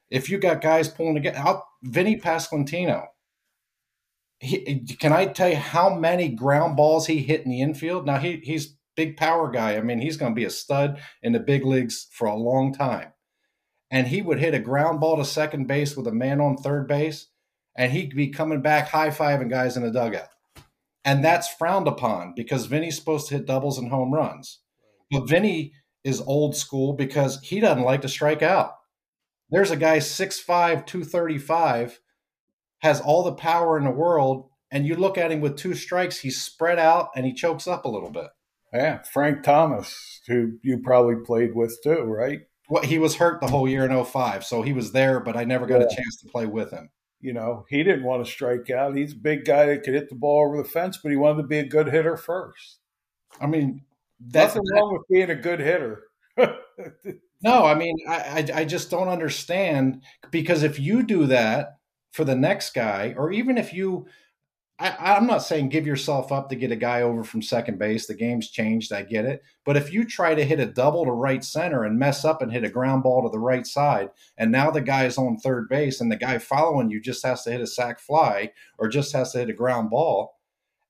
if you got guys pulling together, out Vinny Pasquantino, he, can I tell you how many ground balls he hit in the infield? Now he he's big power guy. I mean, he's going to be a stud in the big leagues for a long time. And he would hit a ground ball to second base with a man on third base, and he'd be coming back high fiving guys in the dugout. And that's frowned upon because Vinny's supposed to hit doubles and home runs. But Vinny is old school because he doesn't like to strike out. There's a guy 6'5, 235, has all the power in the world, and you look at him with two strikes, he's spread out and he chokes up a little bit. Yeah, Frank Thomas, who you probably played with too, right? Well, he was hurt the whole year in 05, so he was there, but I never got a chance to play with him. You know, he didn't want to strike out. He's a big guy that could hit the ball over the fence, but he wanted to be a good hitter first. I mean, that's Nothing wrong with being a good hitter. No, I mean, I, I I just don't understand because if you do that for the next guy, or even if you, I, I'm not saying give yourself up to get a guy over from second base. The game's changed, I get it. But if you try to hit a double to right center and mess up and hit a ground ball to the right side, and now the guy's on third base, and the guy following you just has to hit a sac fly or just has to hit a ground ball,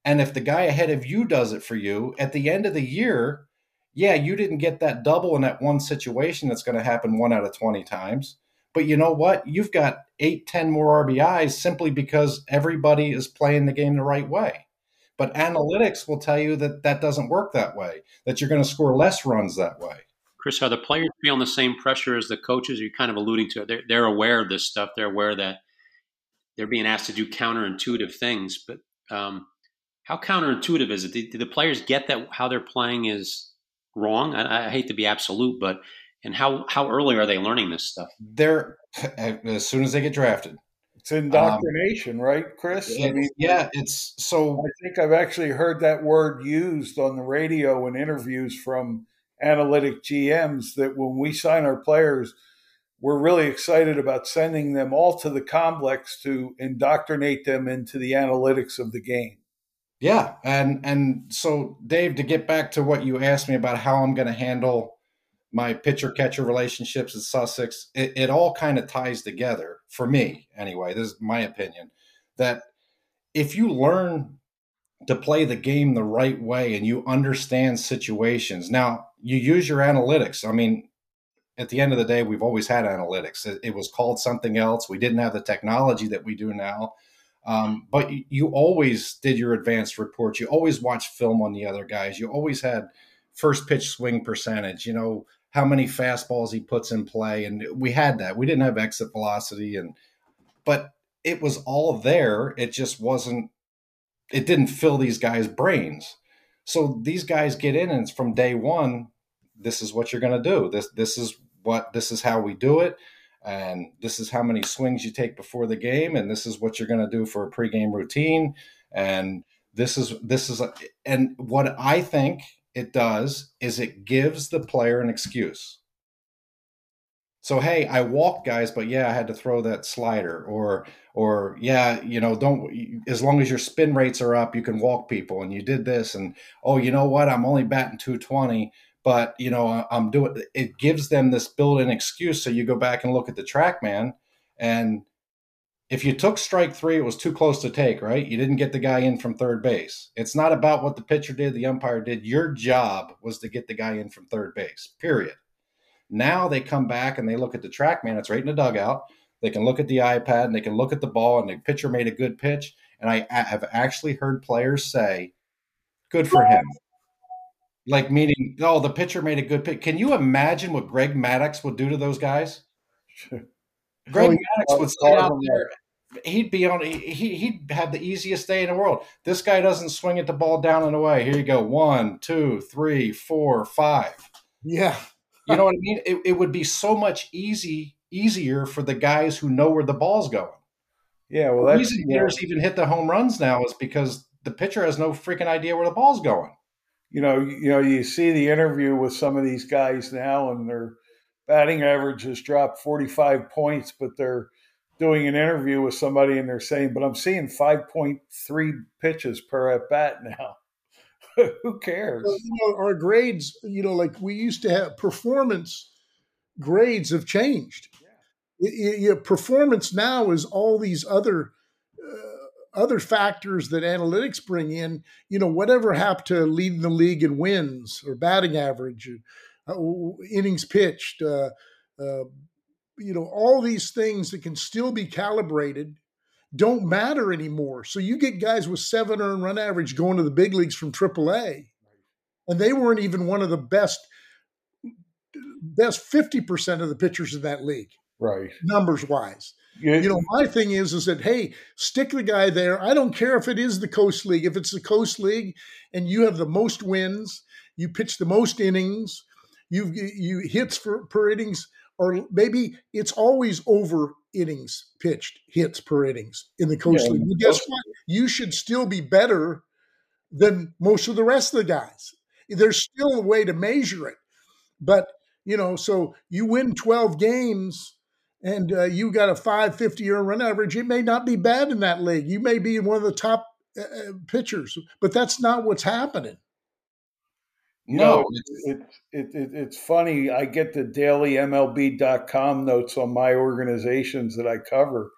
and if the guy ahead of you does it for you at the end of the year yeah, you didn't get that double in that one situation that's going to happen one out of 20 times. But you know what? You've got eight, 10 more RBIs simply because everybody is playing the game the right way. But analytics will tell you that that doesn't work that way, that you're going to score less runs that way. Chris, are the players feeling the same pressure as the coaches? You're kind of alluding to it. They're, they're aware of this stuff. They're aware that they're being asked to do counterintuitive things. But um, how counterintuitive is it? Do, do the players get that how they're playing is wrong? I, I hate to be absolute, but and how how early are they learning this stuff? They're as soon as they get drafted. it's indoctrination, um, right, Chris? I mean, yeah, it's so I think I've actually heard that word used on the radio in interviews from analytic GMs that when we sign our players, we're really excited about sending them all to the complex to indoctrinate them into the analytics of the game. Yeah, and and so Dave, to get back to what you asked me about how I'm going to handle my pitcher catcher relationships at Sussex, it, it all kind of ties together for me anyway. This is my opinion that if you learn to play the game the right way and you understand situations, now you use your analytics. I mean, at the end of the day, we've always had analytics. It, it was called something else. We didn't have the technology that we do now. Um, but you, you always did your advanced reports. You always watched film on the other guys. You always had first pitch swing percentage. You know how many fastballs he puts in play, and we had that. We didn't have exit velocity, and but it was all there. It just wasn't. It didn't fill these guys' brains. So these guys get in, and it's from day one. This is what you're going to do. This this is what this is how we do it. and this is how many swings you take before the game, and this is what you're going to do for a pregame routine, and this is this is a, and what I think it does is it gives the player an excuse. So hey, I walked guys, but yeah, I had to throw that slider, or or yeah, you know, don't as long as your spin rates are up, you can walk people, and you did this, and oh, you know what, I'm only batting 220, but you know, I'm doing. It gives them this built-in excuse. So you go back and look at the TrackMan and if you took strike three, it was too close to take, right? You didn't get the guy in from third base. It's not about what the pitcher did, the umpire did. Your job was to get the guy in from third base, period. Now they come back and they look at the TrackMan, it's right in the dugout. They can look at the iPad and they can look at the ball, and the pitcher made a good pitch. And I have actually heard players say, good for him. Like meaning, oh, the pitcher made a good pitch. Can you imagine what Greg Maddux would do to those guys? Greg Maddux would stay out there. He'd be on. He he'd have the easiest day in the world. This guy doesn't swing at the ball down and away. Here you go. One, two, three, four, five. Yeah, you know what I mean. It, it would be so much easy easier for the guys who know where the ball's going. Yeah, well, the reason hitters even hit the home runs now is because the pitcher has no freaking idea where the ball's going. You know, you know, you see the interview with some of these guys now, and they're batting average has dropped 45 points, but they're doing an interview with somebody and they're saying, but I'm seeing 5.3 pitches per at bat now. Who cares? Well, you know, our grades, you know, like we used to have performance grades have changed. Yeah. It, performance now is all these other uh, other factors that analytics bring in. You know, whatever happened to leading the league in wins or batting average, uh, innings pitched, uh, uh, you know, all these things that can still be calibrated don't matter anymore. So you get guys with seven earned run average going to the big leagues from AAA, and they weren't even one of the best best fifty percent of the pitchers in that league, right? Numbers wise. Yeah. You know, my thing is, is that hey, stick the guy there. I don't care if it is the Coast League. If it's the Coast League, and you have the most wins, you pitch the most innings, you you hits for per innings, or maybe it's always over innings pitched, hits per innings in the Coast yeah, League. Guess what? You should still be better than most of the rest of the guys. There's still a way to measure it, but you know, so you win 12 games and uh, you got a 550 year run average. It may not be bad in that league. You may be one of the top uh, uh pitchers, but that's not what's happening. No, it's it, it, it's funny. I get the daily MLB.com notes on my organizations that I cover,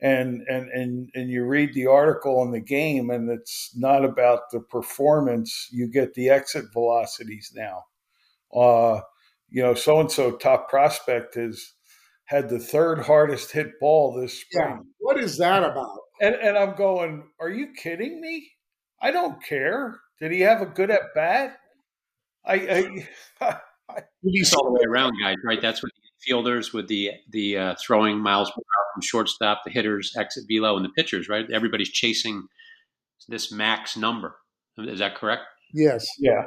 and and and and you read the article on the game, and it's not about the performance. You get the exit velocities now. Uh, you know, so and so top prospect has had the third hardest hit ball this spring. Yeah. What is that about? And and I'm going, are you kidding me? I don't care. Did he have a good at bat? I, I, I it's all the way around, guys. Right? That's what the fielders with the the uh, throwing miles per hour from shortstop, the hitters exit velo, and the pitchers. Right? Everybody's chasing this max number. Is that correct? Yes. Yeah.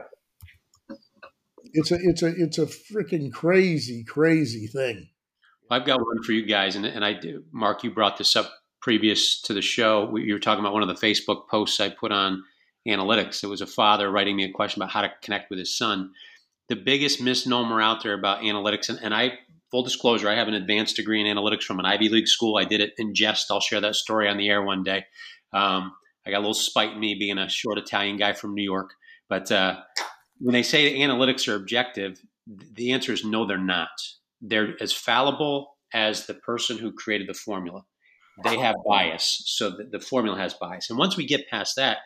It's a it's a it's a freaking crazy crazy thing. I've got one for you guys, and and I do. Mark, you brought this up previous to the show. You were talking about one of the Facebook posts I put on analytics. It was a father writing me a question about how to connect with his son. The biggest misnomer out there about analytics, and, and I, full disclosure, I have an advanced degree in analytics from an Ivy League school. I did it in jest. I'll share that story on the air one day. Um, I got a little spite in me being a short Italian guy from New York. But uh, when they say analytics are objective, the answer is no, they're not. They're as fallible as the person who created the formula. They have bias, so the, the formula has bias. And once we get past that,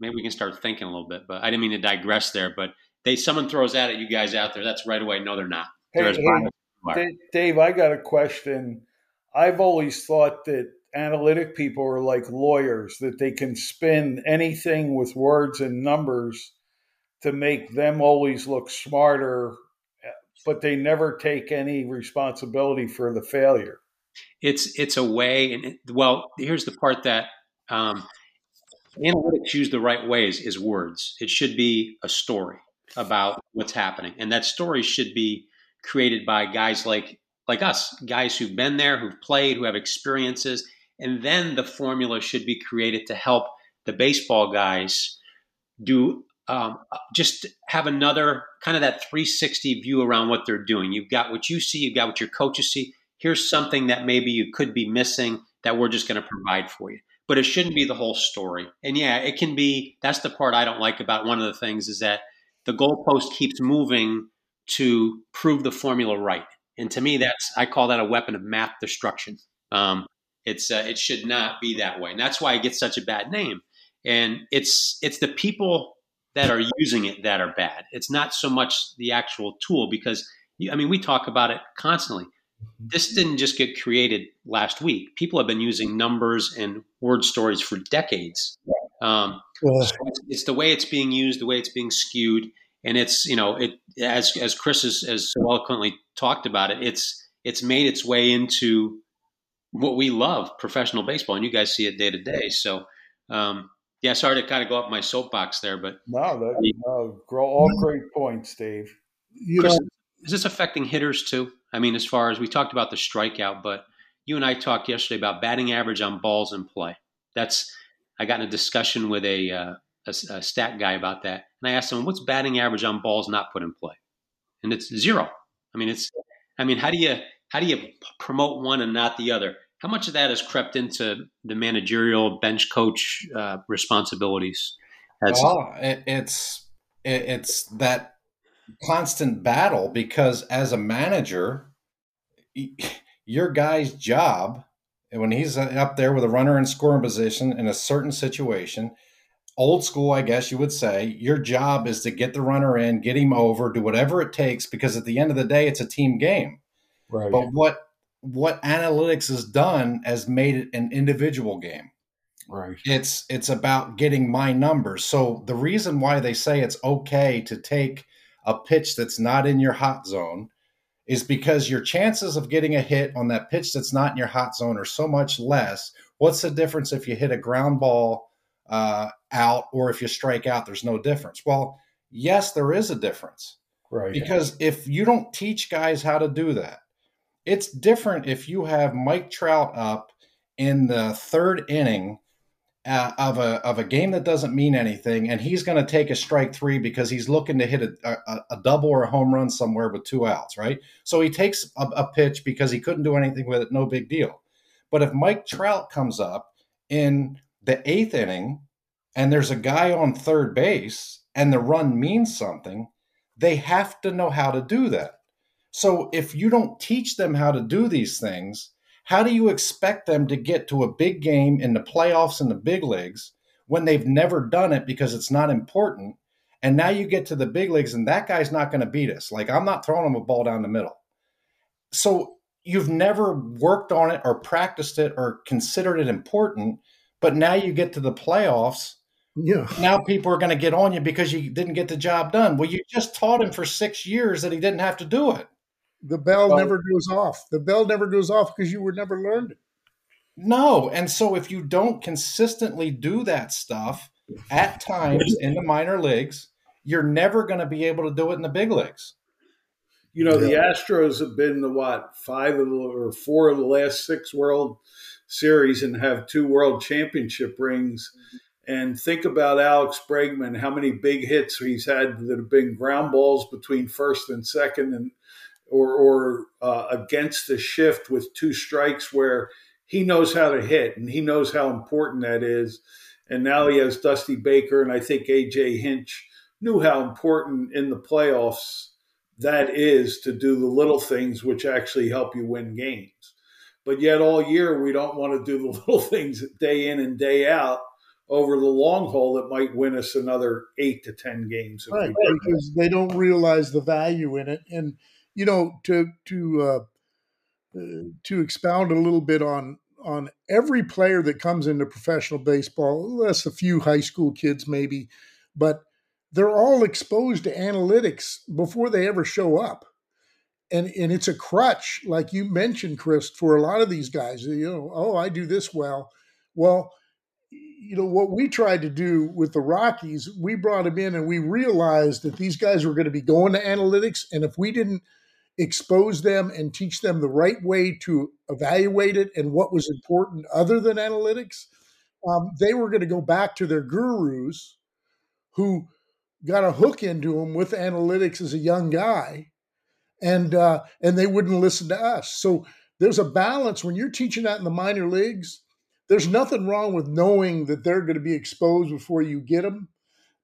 maybe we can start thinking a little bit. But I didn't mean to digress there. But they someone throws that at you guys out there. That's right away. No, they're not. They're hey, Dave, I got a question. I've always thought that analytic people are like lawyers that they can spin anything with words and numbers to make them always look smarter but they never take any responsibility for the failure it's it's a way and it, well here's the part that um, analytics used the right ways is words. It should be a story about what's happening. And that story should be created by guys like like us, guys who've been there, who've played, who have experiences, and then the formula should be created to help the baseball guys do um, just have another kind of that 360 view around what they're doing. You've got what you see, you've got what your coaches see. Here's something that maybe you could be missing that we're just going to provide for you. But it shouldn't be the whole story. And yeah, it can be. That's the part I don't like about one of the things is that the goalpost keeps moving to prove the formula right. And to me, that's I call that a weapon of math destruction. Um, it's uh, it should not be that way, and that's why it gets such a bad name. And it's it's the people that are using it that are bad. It's not so much the actual tool because I mean we talk about it constantly. This didn't just get created last week. People have been using numbers and word stories for decades. Um, so it's, it's, the way it's being used, the way it's being skewed, and it's you know it as as Chris has, has so eloquently talked about it. It's it's made its way into what we love, professional baseball, and you guys see it day to day. So, um, yeah, sorry to kind of go up my soapbox there, but no, that, no, all great points, Dave. You Chris, know, is this affecting hitters too? I mean, as far as we talked about the strikeout, but you and I talked yesterday about batting average on balls in play. That's I got in a discussion with a, uh, a, a stat guy about that, and I asked him, "What's batting average on balls not put in play?" And it's zero. I mean, it's I mean, how do you how do you promote one and not the other? How much of that has crept into the managerial bench coach uh, responsibilities? That's well, it, it's it, it's that constant battle because as a manager, your guy's job when he's up there with a runner in scoring position in a certain situation, old school, I guess you would say, your job is to get the runner in, get him over, do whatever it takes because at the end of the day, it's a team game. Right. But what what analytics has done has made it an individual game. Right. It's it's about getting my numbers. So the reason why they say it's okay to take a pitch that's not in your hot zone is because your chances of getting a hit on that pitch that's not in your hot zone are so much less. What's the difference if you hit a ground ball uh, out or if you strike out? There's no difference. Well, yes, there is a difference. Right. Because if you don't teach guys how to do that, it's different if you have Mike Trout up in the third inning uh, of a of a game that doesn't mean anything, and he's going to take a strike three because he's looking to hit a, a, a, double or a home run somewhere with two outs, right? So he takes a, a pitch because he couldn't do anything with it, no big deal. But if Mike Trout comes up in the eighth inning and there's a guy on third base and the run means something, they have to know how to do that. So if you don't teach them how to do these things, how do you expect them to get to a big game in the playoffs and the big leagues when they've never done it because it's not important? And now you get to the big leagues and that guy's not going to beat us. Like I'm not throwing him a ball down the middle. So you've never worked on it or practiced it or considered it important, but now you get to the playoffs. Yeah. Now people are going to get on you because you didn't get the job done. Well, you just taught him for six years that he didn't have to do it. The bell well, never goes off. The bell never goes off because you were never learned it. No. And so if you don't consistently do that stuff at times in the minor leagues, you're never going to be able to do it in the big leagues. You know, the Astros have been the what, five of the, or four of the last six World Series and have two World Championship rings. And think about Alex Bregman, how many big hits he's had that have been ground balls between first and second and or, or uh, against the shift with two strikes where he knows how to hit and he knows how important that is. And now he has Dusty Baker, and I think AJ Hinch knew how important in the playoffs that is to do the little things which actually help you win games. But yet, all year, we don't want to do the little things day in and day out over the long haul that might win us another eight to 10 games. Right, because they don't realize the value in it. And you know, to to uh, uh, to expound a little bit on on every player that comes into professional baseball, less a few high school kids maybe, but they're all exposed to analytics before they ever show up. And and it's a crutch, like you mentioned, Chris, for a lot of these guys. You know, oh, I do this well. Well, you know what we tried to do with the Rockies, we brought them in and we realized that these guys were going to be going to analytics, and if we didn't expose them and teach them the right way to evaluate it and what was important other than analytics, um, they were going to go back to their gurus who got a hook into them with analytics as a young guy, and uh, and they wouldn't listen to us. So there's a balance when you're teaching that in the minor leagues. There's nothing wrong with knowing that they're going to be exposed before you get them,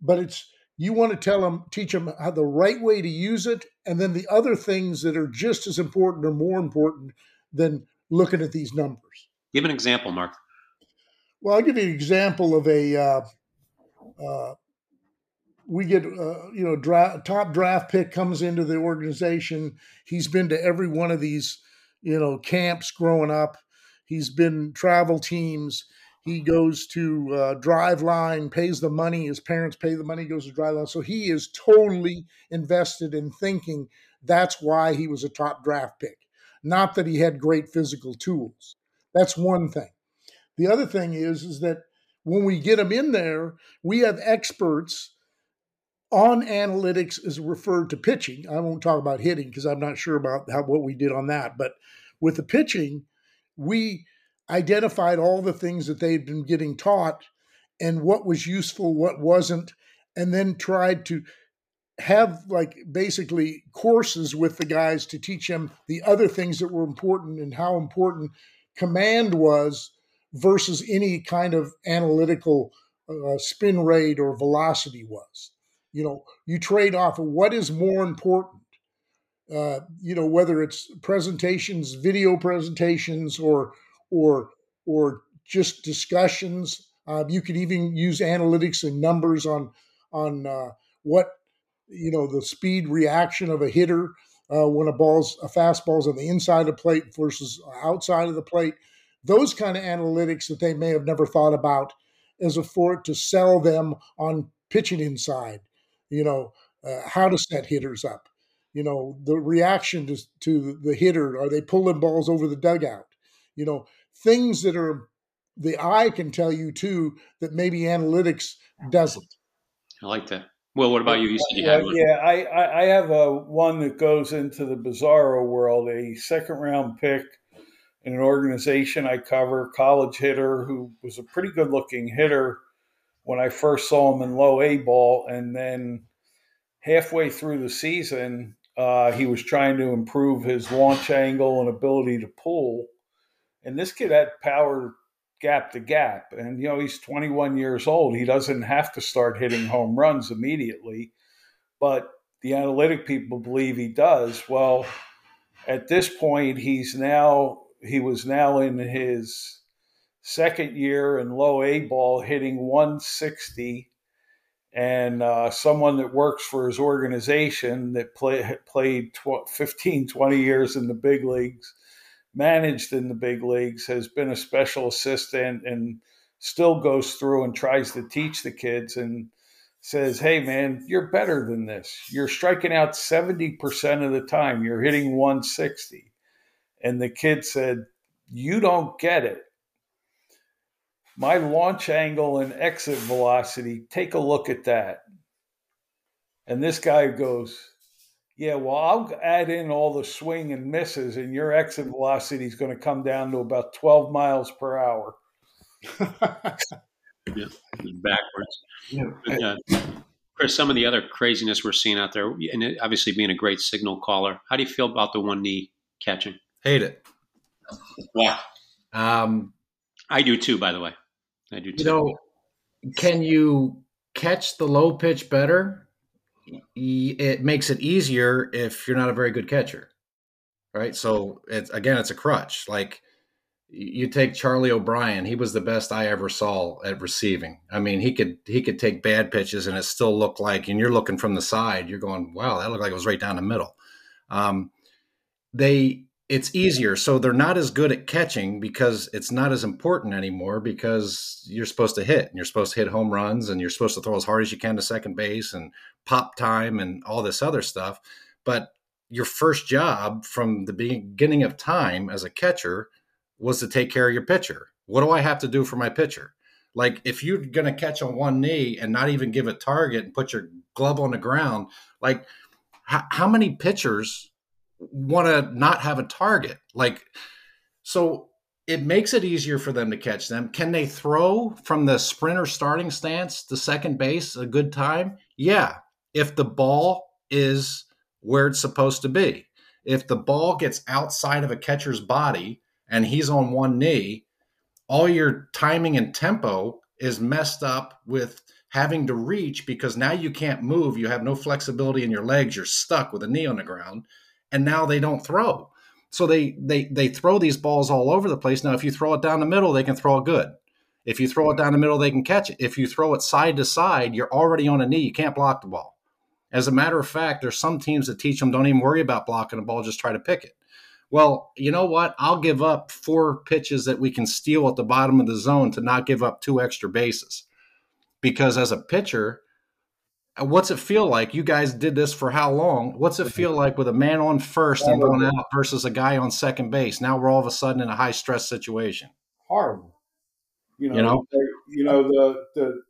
but it's you want to tell them, teach them how the right way to use it, and then the other things that are just as important or more important than looking at these numbers. Give an example, Mark. Well, I'll give you an example of a. Uh, uh, we get uh, you know dra- top draft pick comes into the organization. He's been to every one of these you know camps growing up. He's been travel teams. He goes to uh, Driveline, pays the money. His parents pay the money, goes to Driveline. So he is totally invested in thinking that's why he was a top draft pick. Not that he had great physical tools. That's one thing. The other thing is, is that when we get him in there, we have experts on analytics is referred to pitching. I won't talk about hitting because I'm not sure about how what we did on that. But with the pitching, we identified all the things that they'd been getting taught and what was useful, what wasn't, and then tried to have like basically courses with the guys to teach them the other things that were important and how important command was versus any kind of analytical uh, spin rate or velocity was. You know, you trade off of what is more important. Uh, you know, whether it's presentations, video presentations, or or or just discussions. Uh, you could even use analytics and numbers on on uh, what you know the speed reaction of a hitter uh, when a ball's a fastball's on the inside of the plate versus outside of the plate. Those kind of analytics that they may have never thought about as a for to sell them on pitching inside. You know uh, how to set hitters up. You know the reaction to, to the hitter. Are they pulling balls over the dugout? You know things that are the eye can tell you too that maybe analytics doesn't. I like that. Well, what about you? You said you yeah, had one. Yeah, I, I have a one that goes into the bizarro world. A second round pick in an organization I cover, college hitter who was a pretty good looking hitter when I first saw him in low A ball, and then halfway through the season, uh, he was trying to improve his launch angle and ability to pull and this kid had power gap to gap. And, you know, he's 21 years old. He doesn't have to start hitting home runs immediately. But the analytic people believe he does. Well, at this point, he's now, he was now in his second year in low A ball, hitting 160. And uh, someone that works for his organization that play, played tw- 15, 20 years in the big leagues managed in the big leagues, has been a special assistant, and still goes through and tries to teach the kids and says, Hey, man, you're better than this. You're striking out 70% of the time, you're hitting 160. And the kid said, You don't get it. My launch angle and exit velocity, take a look at that. And this guy goes, yeah, well, I'll add in all the swing and misses, and your exit velocity is going to come down to about 12 miles per hour. yeah, backwards. Yeah. But, uh, Chris, some of the other craziness we're seeing out there, and obviously being a great signal caller, how do you feel about the one knee catching? Hate it. Wow. Um, I do too, by the way. I do too. You know, can you catch the low pitch better? It makes it easier if you're not a very good catcher, right? So it's again, it's a crutch. Like you take Charlie O'Brien, he was the best I ever saw at receiving. I mean, he could he could take bad pitches and it still looked like, and you're looking from the side, you're going, wow, that looked like it was right down the middle. Um, they it's easier. So they're not as good at catching because it's not as important anymore because you're supposed to hit and you're supposed to hit home runs and you're supposed to throw as hard as you can to second base and pop time and all this other stuff. But your first job from the beginning of time as a catcher was to take care of your pitcher. What do I have to do for my pitcher? Like if you're going to catch on one knee and not even give a target and put your glove on the ground, like how, how many pitchers want to not have a target. Like, so it makes it easier for them to catch them. Can they throw from the sprinter starting stance to second base a good time? Yeah, if the ball is where it's supposed to be. If the ball gets outside of a catcher's body and he's on one knee, all your timing and tempo is messed up with having to reach because now you can't move. You have no flexibility in your legs. You're stuck with a knee on the ground. And now they don't throw. So they they they throw these balls all over the place. Now, if you throw it down the middle, they can throw it good. If you throw it down the middle, they can catch it. If you throw it side to side, you're already on a knee. You can't block the ball. As a matter of fact, there's some teams that teach them don't even worry about blocking the ball, just try to pick it. Well, you know what? I'll give up four pitches that we can steal at the bottom of the zone to not give up two extra bases. Because as a pitcher, what's it feel like? You guys did this for how long? What's it feel like with a man on first and going out versus a guy on second base? Now we're all of a sudden in a high stress situation. Horrible. You know, you know, you know the the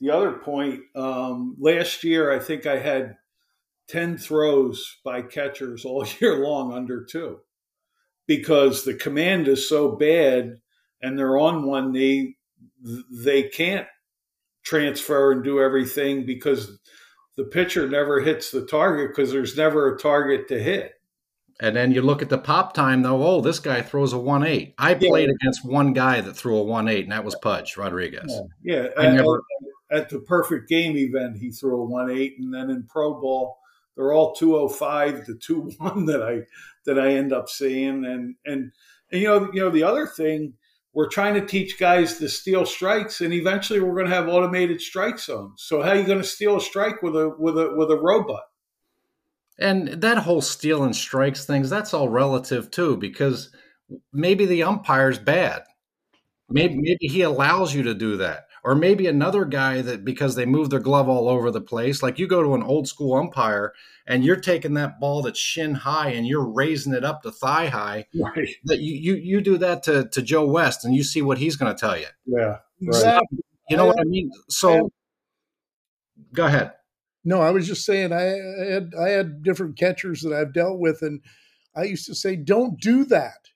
the other point, um, last year, I think I had 10 throws by catchers all year long under two because the command is so bad and they're on one knee, they can't transfer and do everything because the pitcher never hits the target because there's never a target to hit. And then you look at the pop time, though. Oh, this guy throws a one eight. I played against one guy that threw a one eight, and that was Pudge Rodriguez. Yeah, yeah. I never at the perfect game event, he threw a one eight, and then in pro ball, they're all two oh five to two one that I that I end up seeing, and and and you know you know the other thing we're trying to teach guys to steal strikes, and eventually we're going to have automated strike zones. So how are you going to steal a strike with a with a with a robot? And that whole stealing strikes things, that's all relative too, because maybe the umpire's bad. Maybe maybe he allows you to do that or maybe another guy that because they move their glove all over the place like you go to an old school umpire and you're taking that ball that's shin high and you're raising it up to thigh high right. that you, you you do that to, to joe west and you see what he's going to tell you. Yeah exactly. You know what i mean? So go ahead. No i was just saying I had i had different catchers that i've dealt with and i used to say don't do that.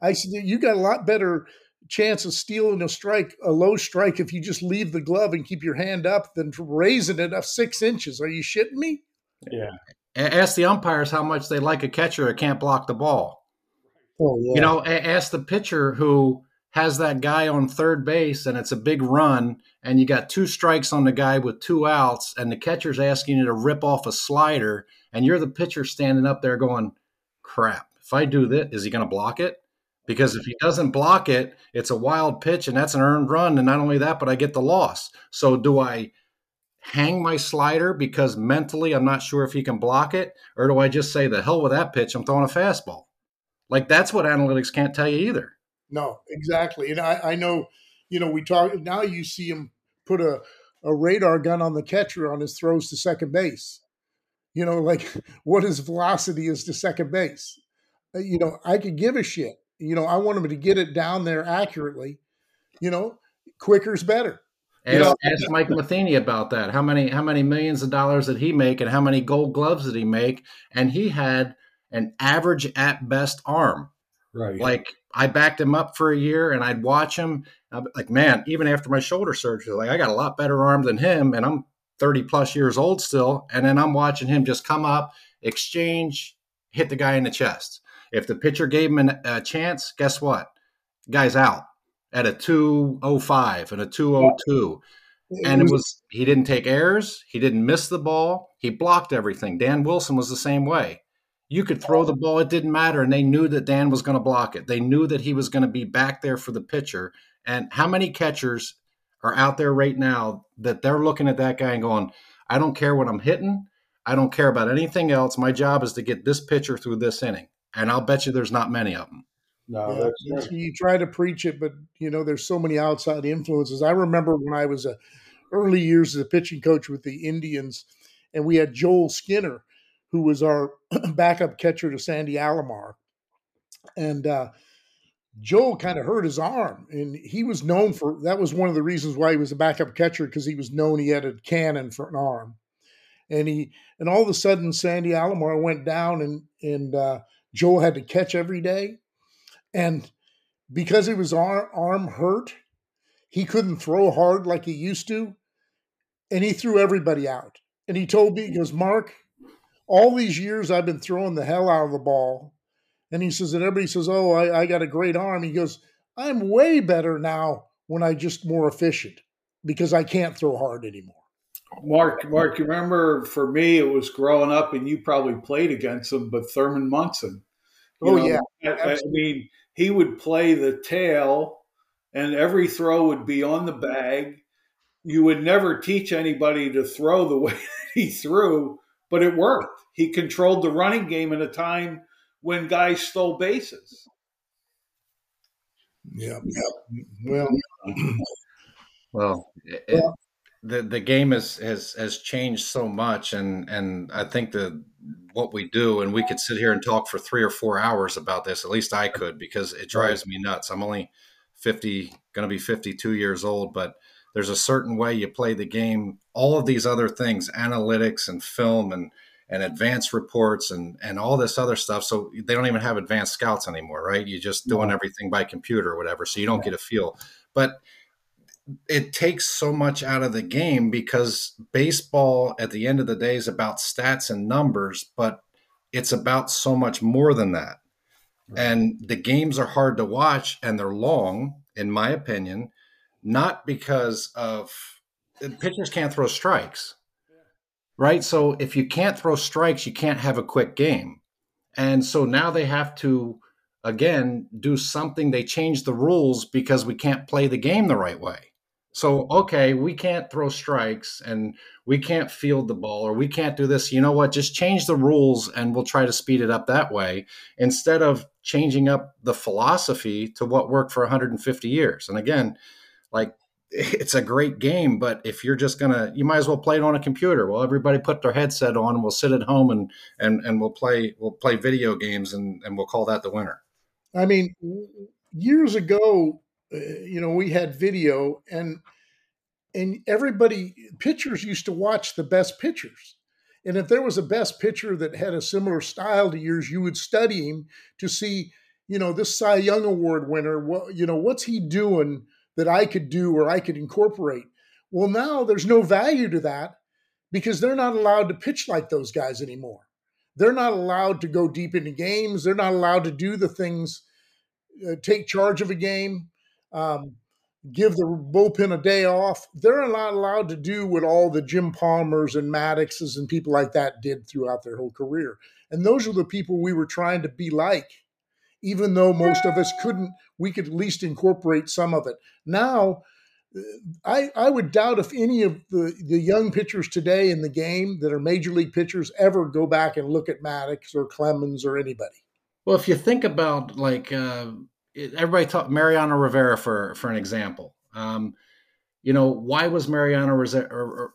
I said you got a lot better chance of stealing a strike, a low strike, if you just leave the glove and keep your hand up than raising it up six inches. Are you shitting me? Yeah. Ask the umpires how much they like a catcher that can't block the ball. Oh, yeah. You know, ask the pitcher who has that guy on third base and it's a big run and you got two strikes on the guy with two outs and the catcher's asking you to rip off a slider and you're the pitcher standing up there going, crap, if I do this, is he going to block it? Because if he doesn't block it, it's a wild pitch and that's an earned run. And not only that, but I get the loss. So do I hang my slider because mentally I'm not sure if he can block it? Or do I just say, the hell with that pitch, I'm throwing a fastball? Like that's what analytics can't tell you either. No, exactly. And I, I know, you know, we talk now you see him put a, a radar gun on the catcher on his throws to second base. You know, like what his velocity is to second base. Uh, you know, I could give a shit you know, I want them to get it down there accurately. You know, quicker is better. Ask, know? ask Mike Matheny about that. How many how many millions of dollars did he make, and how many Gold Gloves did he make? And he had an average at best arm. Right. Like I backed him up for a year, and I'd watch him. I'm like, man, even after my shoulder surgery, like I got a lot better arm than him, and I'm 30 plus years old still. And then I'm watching him just come up, exchange, hit the guy in the chest. If the pitcher gave him an, a chance, guess what? Guy's out at a 205 and a 202. And it was he didn't take errors, he didn't miss the ball, he blocked everything. Dan Wilson was the same way. You could throw the ball, it didn't matter, and they knew that Dan was going to block it. They knew that he was going to be back there for the pitcher. And how many catchers are out there right now that they're looking at that guy and going, I don't care what I'm hitting. I don't care about anything else. My job is to get this pitcher through this inning and I'll bet you there's not many of them. No, yeah, you try to preach it, but you know there's so many outside influences. I remember when I was a early years as a pitching coach with the Indians, and we had Joel Skinner, who was our backup catcher to Sandy Alomar, and uh, Joel kind of hurt his arm, and he was known for that. Was one of the reasons why he was a backup catcher because he was known he had a cannon for an arm and he and all of a sudden Sandy Alomar went down and and uh, Joel had to catch every day, and because he was arm, hurt, he couldn't throw hard like he used to, and he threw everybody out. And he told me, he goes, Mark, all these years I've been throwing the hell out of the ball, and he says, and everybody says, oh, I, I got a great arm. He goes, I'm way better now when I just more efficient because I can't throw hard anymore. Mark, Mark, you remember for me it was growing up, and you probably played against him, but Thurman Munson. oh know, yeah, I, I, mean he would play the tail, and every throw would be on the bag. You would never teach anybody to throw the way he threw, but it worked. He controlled the running game at a time when guys stole bases. Yeah, yeah. Well, well, it, the the game has has has changed so much, and and I think the what we do, and we could sit here and talk for three or four hours about this. At least I could, because it drives me nuts. I'm only fifty, going to be fifty two years old, but there's a certain way you play the game. All of these other things, analytics and film and and advanced reports and and all this other stuff. So they don't even have advanced scouts anymore, right? You're just doing everything by computer or whatever, so you don't get a feel. But it takes so much out of the game because baseball at the end of the day is about stats and numbers, but it's about so much more than that. Right. And the games are hard to watch and they're long, in my opinion, not because of pitchers can't throw strikes. Right? So if you can't throw strikes, you can't have a quick game. And so now they have to again do something they change the rules because we can't play the game the right way so, okay, we can't throw strikes and we can't field the ball or we can't do this. You know what? Just change the rules and we'll try to speed it up that way instead of changing up the philosophy to what worked for 150 years. And again, like it's a great game, but if you're just gonna, you might as well play it on a computer. Well, everybody put their headset on, and we'll sit at home and and and we'll play we'll play video games, and and we'll call that the winner. I mean, years ago, you know, we had video and and everybody pitchers used to watch the best pitchers. And if there was a best pitcher that had a similar style to yours, you would study him to see, you know, this Cy Young Award winner, what you know, what's he doing that I could do or I could incorporate. Well, now there's no value to that because they're not allowed to pitch like those guys anymore. They're not allowed to go deep into games. They're not allowed to do the things, uh, take charge of a game um, give the bullpen a day off. They're not allowed to do what all the Jim Palmers and Madduxes and people like that did throughout their whole career. And those are the people we were trying to be like. Even though most of us couldn't, we could at least incorporate some of it. Now, I, I would doubt if any of the, the young pitchers today in the game that are major league pitchers ever go back and look at Maddux or Clemens or anybody. Well, if you think about like uh, everybody talk Mariano Rivera for for an example. Um, you know, why was Mariano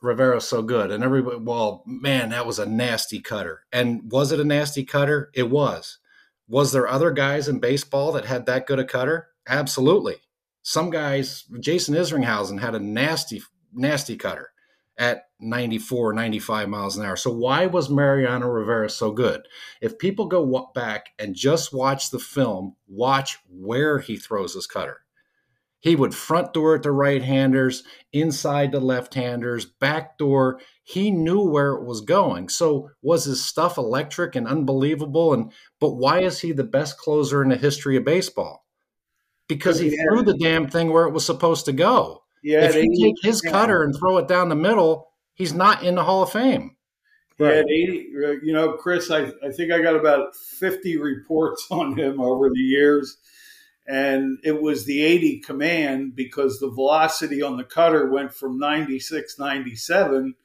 Rivera so good? And everybody, well, man, that was a nasty cutter. And was it a nasty cutter? It was. Was there other guys in baseball that had that good a cutter? Absolutely. Some guys, Jason Isringhausen had a nasty, nasty cutter at 94, 95 miles an hour. So why was Mariano Rivera so good? If people go back and just watch the film, watch where he throws his cutter. He would front door at the right handers, inside the left handers, back door. He knew where it was going. So was his stuff electric and unbelievable? And but why is he the best closer in the history of baseball? Because he threw the damn thing where it was supposed to go. Yeah, if you take his cutter and throw it down the middle, he's not in the Hall of Fame. Right. 80, you know, Chris, I, I think I got about 50 reports on him over the years. And it was the 80 command because the velocity on the cutter went from 96, 97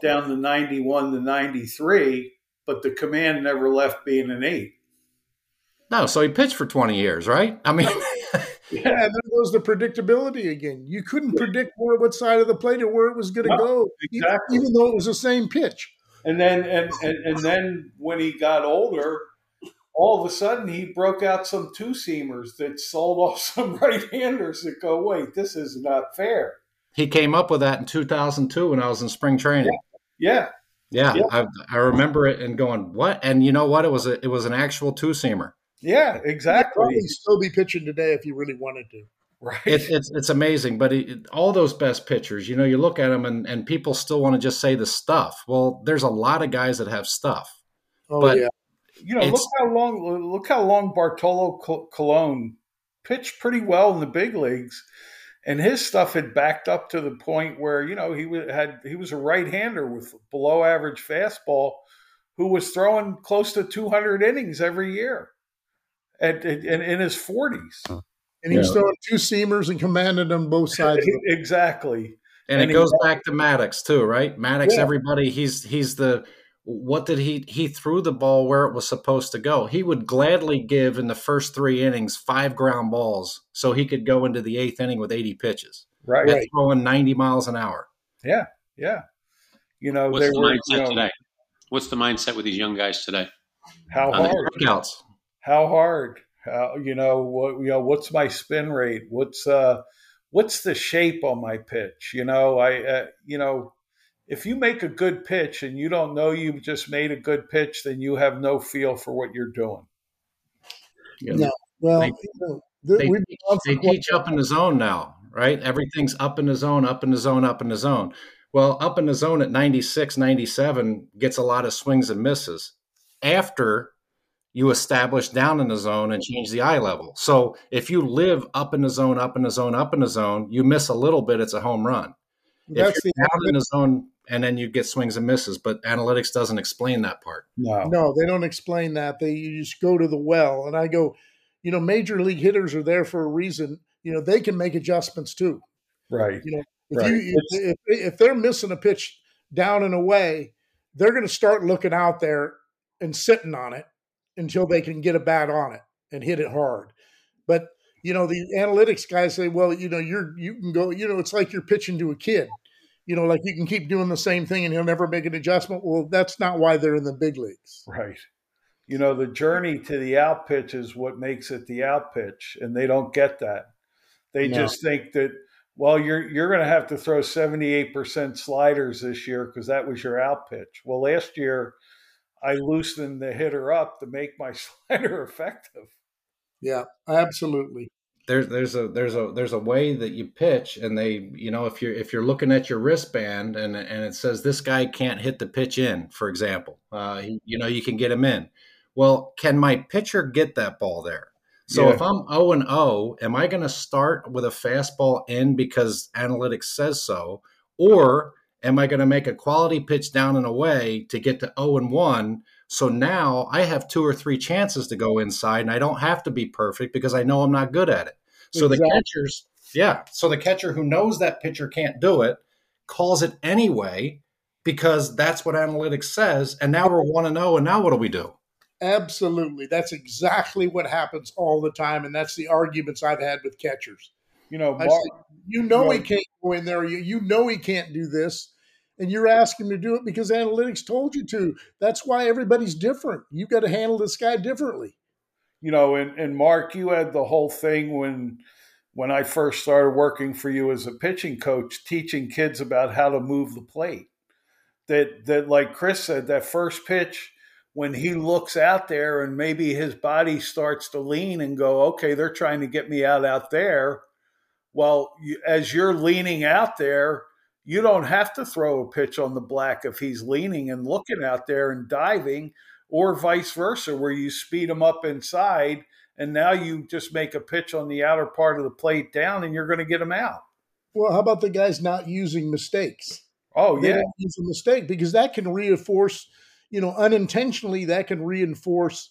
down to 91 to 93, but the command never left being an eight. No, so he pitched for 20 years, right? I mean, yeah, there goes the predictability again. You couldn't predict where what side of the plate or where it was going to no, go, exactly. even though it was the same pitch. And then, and, and and then when he got older, all of a sudden he broke out some two seamers that sold off some right handers that go, wait, this is not fair. He came up with that in 2002 when I was in spring training. Yeah. Yeah, yeah. I, I, remember it and going, "What?" And you know what? It was a, it was an actual two seamer. Yeah, exactly. He'd still be pitching today if he really wanted to. Right. It, it's it's amazing, but it, all those best pitchers, you know, you look at them and, and people still want to just say the stuff. Well, there's a lot of guys that have stuff. Oh but yeah. You know, look how long look how long Bartolo Colon pitched pretty well in the big leagues, and his stuff had backed up to the point where you know he had he was a right-hander with below average fastball, who was throwing close to 200 innings every year, at, at, in his 40s. And he was throwing two seamers and commanded them both sides. exactly. And, and it goes back to Maddux too, right? Maddux, yeah. everybody, he's he's the what did he he threw the ball where it was supposed to go he would gladly give in the first three innings five ground balls so he could go into the eighth inning with 80 pitches right, right. throwing 90 miles an hour yeah yeah you know what's the were, mindset you know, today what's the mindset with these young guys today how hard how hard how, you know what you know what's my spin rate what's uh what's the shape on my pitch you know i uh, you know if you make a good pitch and you don't know you just made a good pitch, then you have no feel for what you're doing. Yeah. No, well, they, they, they teach up in the zone now, right? Everything's up in the zone, up in the zone, up in the zone. Well, up in the zone at 96, 97 gets a lot of swings and misses after you establish down in the zone and change the eye level. So if you live up in the zone, up in the zone, up in the zone, you miss a little bit, it's a home run. That's if you're the, down in the zone and then you get swings and misses. But analytics doesn't explain that part. No, no, they don't explain that. They you just go to the well, and I go, you know, major league hitters are there for a reason. You know, they can make adjustments too. Right. You know, if right. you if, if they're missing a pitch down and away, they're going to start looking out there and sitting on it until they can get a bat on it and hit it hard. But you know, the analytics guys say, well, you know, you're you can go, you know, it's like you're pitching to a kid you know, like you can keep doing the same thing and he'll never make an adjustment. Well, that's not why they're in the big leagues. Right. You know, the journey to the out pitch is what makes it the out pitch, and they don't get that. They no. just think that, well, you're you're going to have to throw 78% sliders this year because that was your out pitch. Well, last year I loosen the hitter up to make my slider effective. Yeah, absolutely there's there's a there's a there's a way that you pitch and they you know if you're if you're looking at your wristband and and it says this guy can't hit the pitch in for example uh, you know you can get him in well can my pitcher get that ball there so yeah. if i'm 0 and 0 am i going to start with a fastball in because analytics says so or am i going to make a quality pitch down and away to get to 0 and 1 so now I have two or three chances to go inside, and I don't have to be perfect because I know I'm not good at it. So exactly. the catchers, yeah. So the catcher who knows that pitcher can't do it calls it anyway because that's what analytics says. And now we're one to oh zero. And now what do we do? Absolutely, that's exactly what happens all the time, and that's the arguments I've had with catchers. You know, Mark, you know he can't go in there. You, you know he can't do this, and you're asking to do it because analytics told you to. That's why everybody's different. You've got to handle this guy differently you know, and, and Mark, you had the whole thing when when I first started working for you as a pitching coach, teaching kids about how to move the plate. That that like Chris said, that first pitch when he looks out there and maybe his body starts to lean and go, okay, they're trying to get me out out there. Well, you, as you're leaning out there, you don't have to throw a pitch on the black if he's leaning and looking out there and diving or vice versa, where you speed him up inside and now you just make a pitch on the outer part of the plate down and you're going to get him out. Well, how about the guys not using mistakes? Oh, they yeah. use a mistake because that can reinforce, you know, unintentionally, that can reinforce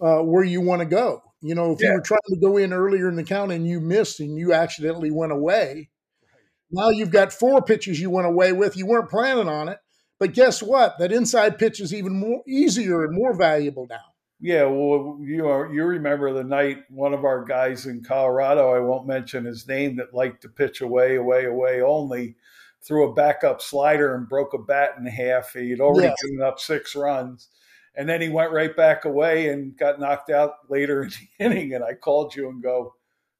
uh, where you want to go. You know, if yeah. you were trying to go in earlier in the count and you missed and you accidentally went away, now you've got four pitches you went away with. You weren't planning on it. But guess what? That inside pitch is even more easier and more valuable now. Yeah, well, you are, you remember the night one of our guys in Colorado, I won't mention his name, that liked to pitch away, away, away only, threw a backup slider and broke a bat in half. He'd already yes. given up six runs. And then he went right back away and got knocked out later in the inning. And I called you and go,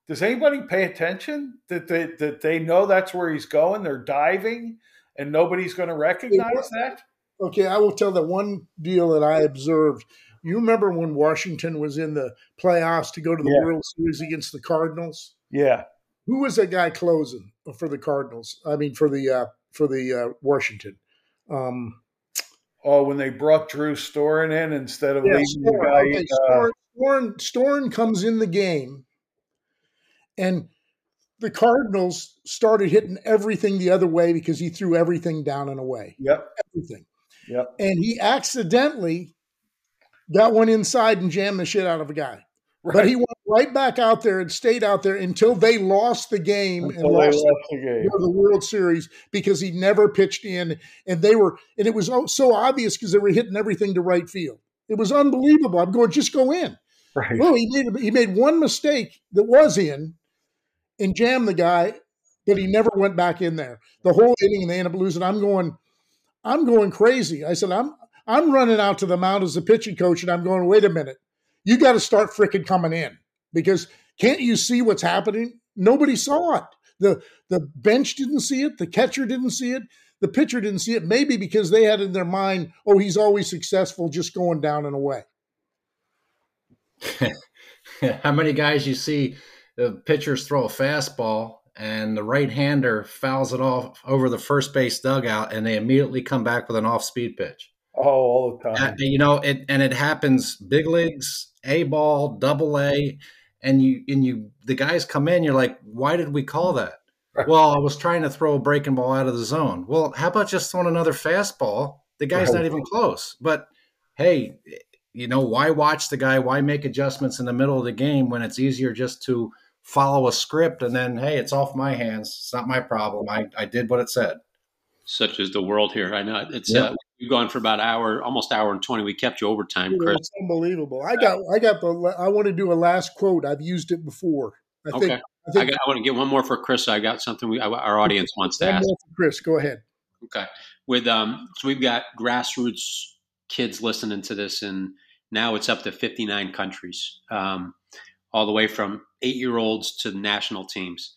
does anybody pay attention that they, that they know that's where he's going? They're diving and nobody's going to recognize that? Okay, I will tell the one deal that I observed. You remember when Washington was in the playoffs to go to the Yeah. World Series against the Cardinals? Yeah. Who was that guy closing for the Cardinals? I mean, for the uh, for the uh, Washington. Um, Oh, when they brought Drew Storen in instead of yeah, leaving the guy. Okay, uh, Storen comes in the game, and the Cardinals started hitting everything the other way because he threw everything down and away. yep. Everything. Yep. And he accidentally got one inside and jammed the shit out of a guy. Right. But he right back out there and stayed out there until they lost the game and Until they lost left the game. the, the World Series because he never pitched in, and they were, and it was so obvious because they were hitting everything to right field. It was unbelievable. I'm going, just go in. Right. Well, he made he made one mistake that was in, and jammed the guy, but he never went back in there. The whole inning, and they ended up losing. I'm going, I'm going crazy. I said, I'm I'm running out to the mound as a pitching coach, and I'm going, wait a minute, you got to start frickin' coming in because can't you see what's happening? Nobody saw it. the The bench didn't see it. The catcher didn't see it. The pitcher didn't see it. Maybe because they had in their mind, oh, he's always successful, just going down and away. How many guys you see the pitchers throw a fastball and the right hander fouls it off over the first base dugout and they immediately come back with an off speed pitch. Oh, all the time. you know, it and it happens big leagues, A ball, double A, and you and you the guys come in, you're like, why did we call that? Right. Well, I was trying to throw a breaking ball out of the zone. Well, how about just throwing another fastball? The guy's Right. not even close. But hey, you know, why watch the guy? Why make adjustments in the middle of the game when it's easier just to follow a script and then, hey, it's off my hands. It's not my problem. I, I did what it said. Such is the world here. I know it's Yeah. uh, we've gone for about an hour, almost hour and twenty. We kept you overtime, Chris. was unbelievable. I got I got the I want to do a last quote. I've used it before. I Okay. think I I, got, I want to get one more for Chris. I got something we, our audience wants to one ask. more for Chris. Go ahead. Okay. With um, so we've got grassroots kids listening to this, and now it's up to 59 countries, um, all the way from eight year olds to national teams.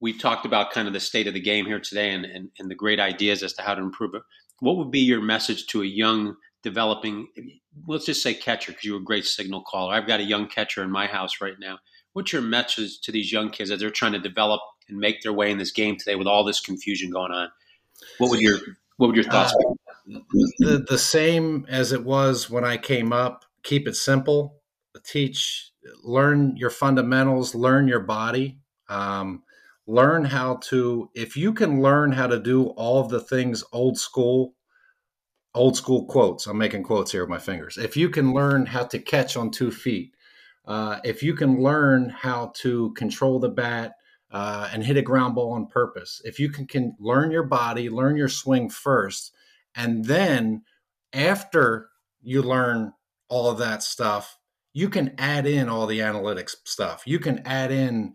We've talked about kind of the state of the game here today and, and, and the great ideas as to how to improve it. What would be your message to a young developing, let's just say catcher, because you're a great signal caller. I've got a young catcher in my house right now. What's your message to these young kids as they're trying to develop and make their way in this game today with all this confusion going on? What would your what would your thoughts be? the the same as it was when I came up. Keep it simple. Teach, learn your fundamentals, learn your body, um, learn how to. If you can learn how to do all of the things old school, old school quotes. I'm making quotes here with my fingers. If you can learn how to catch on two feet, uh, if you can learn how to control the bat, uh, and hit a ground ball on purpose. If you can, can learn your body, learn your swing first, and then after you learn all of that stuff, you can add in all the analytics stuff. You can add in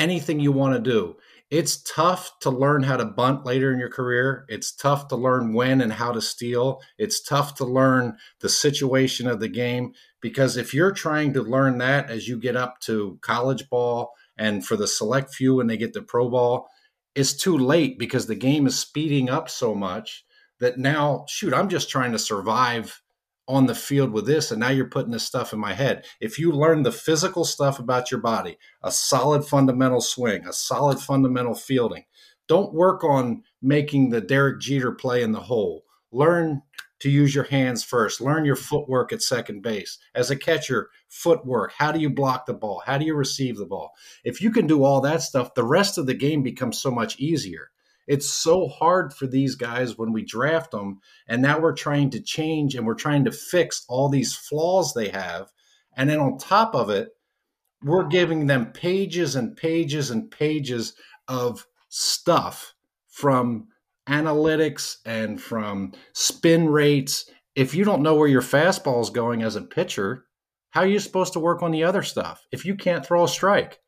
anything you want to do. It's tough to learn how to bunt later in your career. It's tough to learn when and how to steal. It's tough to learn the situation of the game because if you're trying to learn that as you get up to college ball and for the select few when they get to pro ball, it's too late because the game is speeding up so much that now, shoot, I'm just trying to survive on the field with this, and now you're putting this stuff in my head. If you learn the physical stuff about your body, a solid fundamental swing, a solid fundamental fielding, don't work on making the Derek Jeter play in the hole. Learn to use your hands first. Learn your footwork at second base. As a catcher, footwork. How do you block the ball? How do you receive the ball? If you can do all that stuff, the rest of the game becomes so much easier. It's so hard for these guys when we draft them, and now we're trying to change and we're trying to fix all these flaws they have. And then on top of it, we're giving them pages and pages and pages of stuff from analytics and from spin rates. If you don't know where your fastball is going as a pitcher, how are you supposed to work on the other stuff if you can't throw a strike?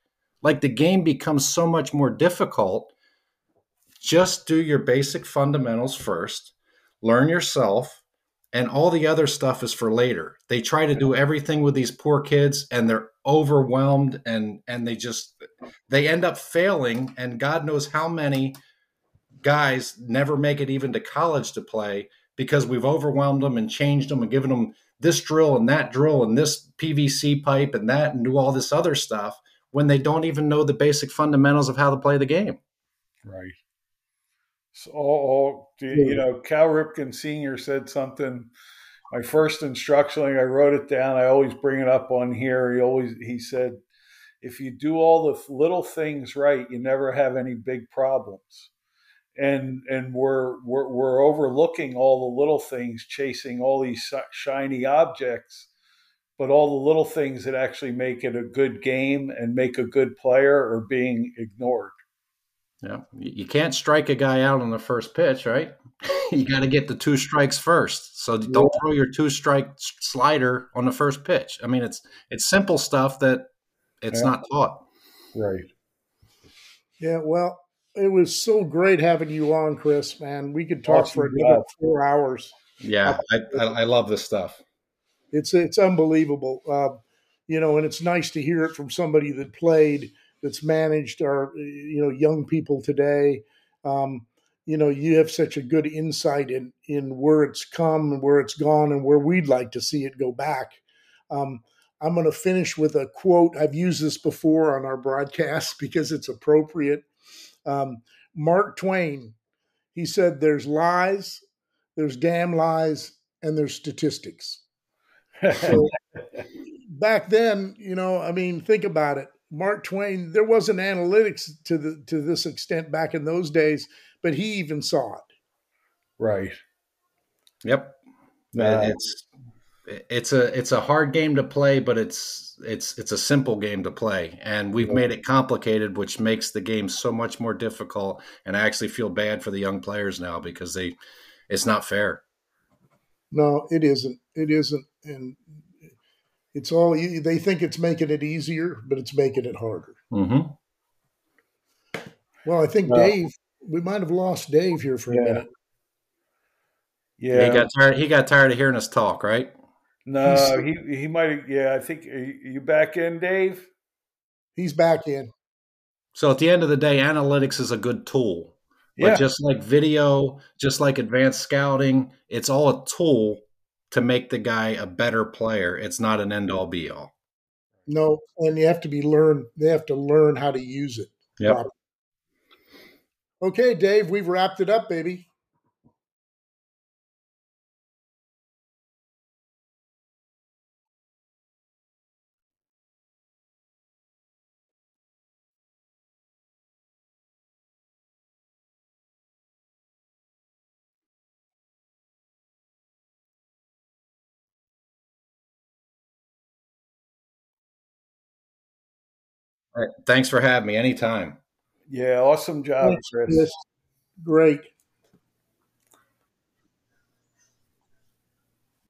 Like the game becomes so much more difficult. Just do your basic fundamentals first, learn yourself, and all the other stuff is for later. They try to do everything with these poor kids and they're overwhelmed and and they just they end up failing and God knows how many guys never make it even to college to play because we've overwhelmed them and changed them and given them this drill and that drill and this PVC pipe and that and do all this other stuff when they don't even know the basic fundamentals of how to play the game. Right. So, oh, all, you know, Cal Ripken Sr. said something. My first instruction, I wrote it down. I always bring it up on here. He always he said, if you do all the little things right, you never have any big problems. And and we're we're, we're overlooking all the little things, chasing all these shiny objects, but all the little things that actually make it a good game and make a good player are being ignored. Yeah, you can't strike a guy out on the first pitch, right? you got to get the two strikes first. So don't yeah. throw your two strike slider on the first pitch. I mean, it's it's simple stuff that it's yeah. not taught. Right. Yeah. Well, it was so great having you on, Chris. Man, we could talk awesome for another four hours. Yeah, I, I, I, love this stuff. It's it's unbelievable. Uh, you know, and it's nice to hear it from somebody that played that's managed our you know young people today. Um, you know, you have such a good insight in in where it's come and where it's gone and where we'd like to see it go back. Um, I'm going to finish with a quote. I've used this before on our broadcast because it's appropriate. Um, Mark Twain, he said, "There's lies, there's damn lies, and there's statistics." So back then, you know, I mean, think about it. Mark Twain, there wasn't analytics to the to this extent back in those days, but he even saw it. Right. Yep. Uh, it's it's a it's a hard game to play, but it's it's it's a simple game to play, and we've made it complicated, which makes the game so much more difficult. And I actually feel bad for the young players now because they it's not fair. No, it isn't. It isn't, and it's all they think it's making it easier, but it's making it harder. Mm-hmm. Well, I think well, Dave, we might have lost Dave here for a minute. Yeah, he got tired. He got tired of hearing us talk, right? No, he he might. Yeah, I think you back in, Dave. He's back in. So at the end of the day, analytics is a good tool. But yeah. just like video, just like advanced scouting, it's all a tool to make the guy a better player. It's not an end all be all. No, and you have to be learn. They have to learn how to use it. Yeah. Okay, Dave, we've wrapped it up, baby. Thanks for having me anytime. Yeah, awesome job, Thanks, Chris. Great.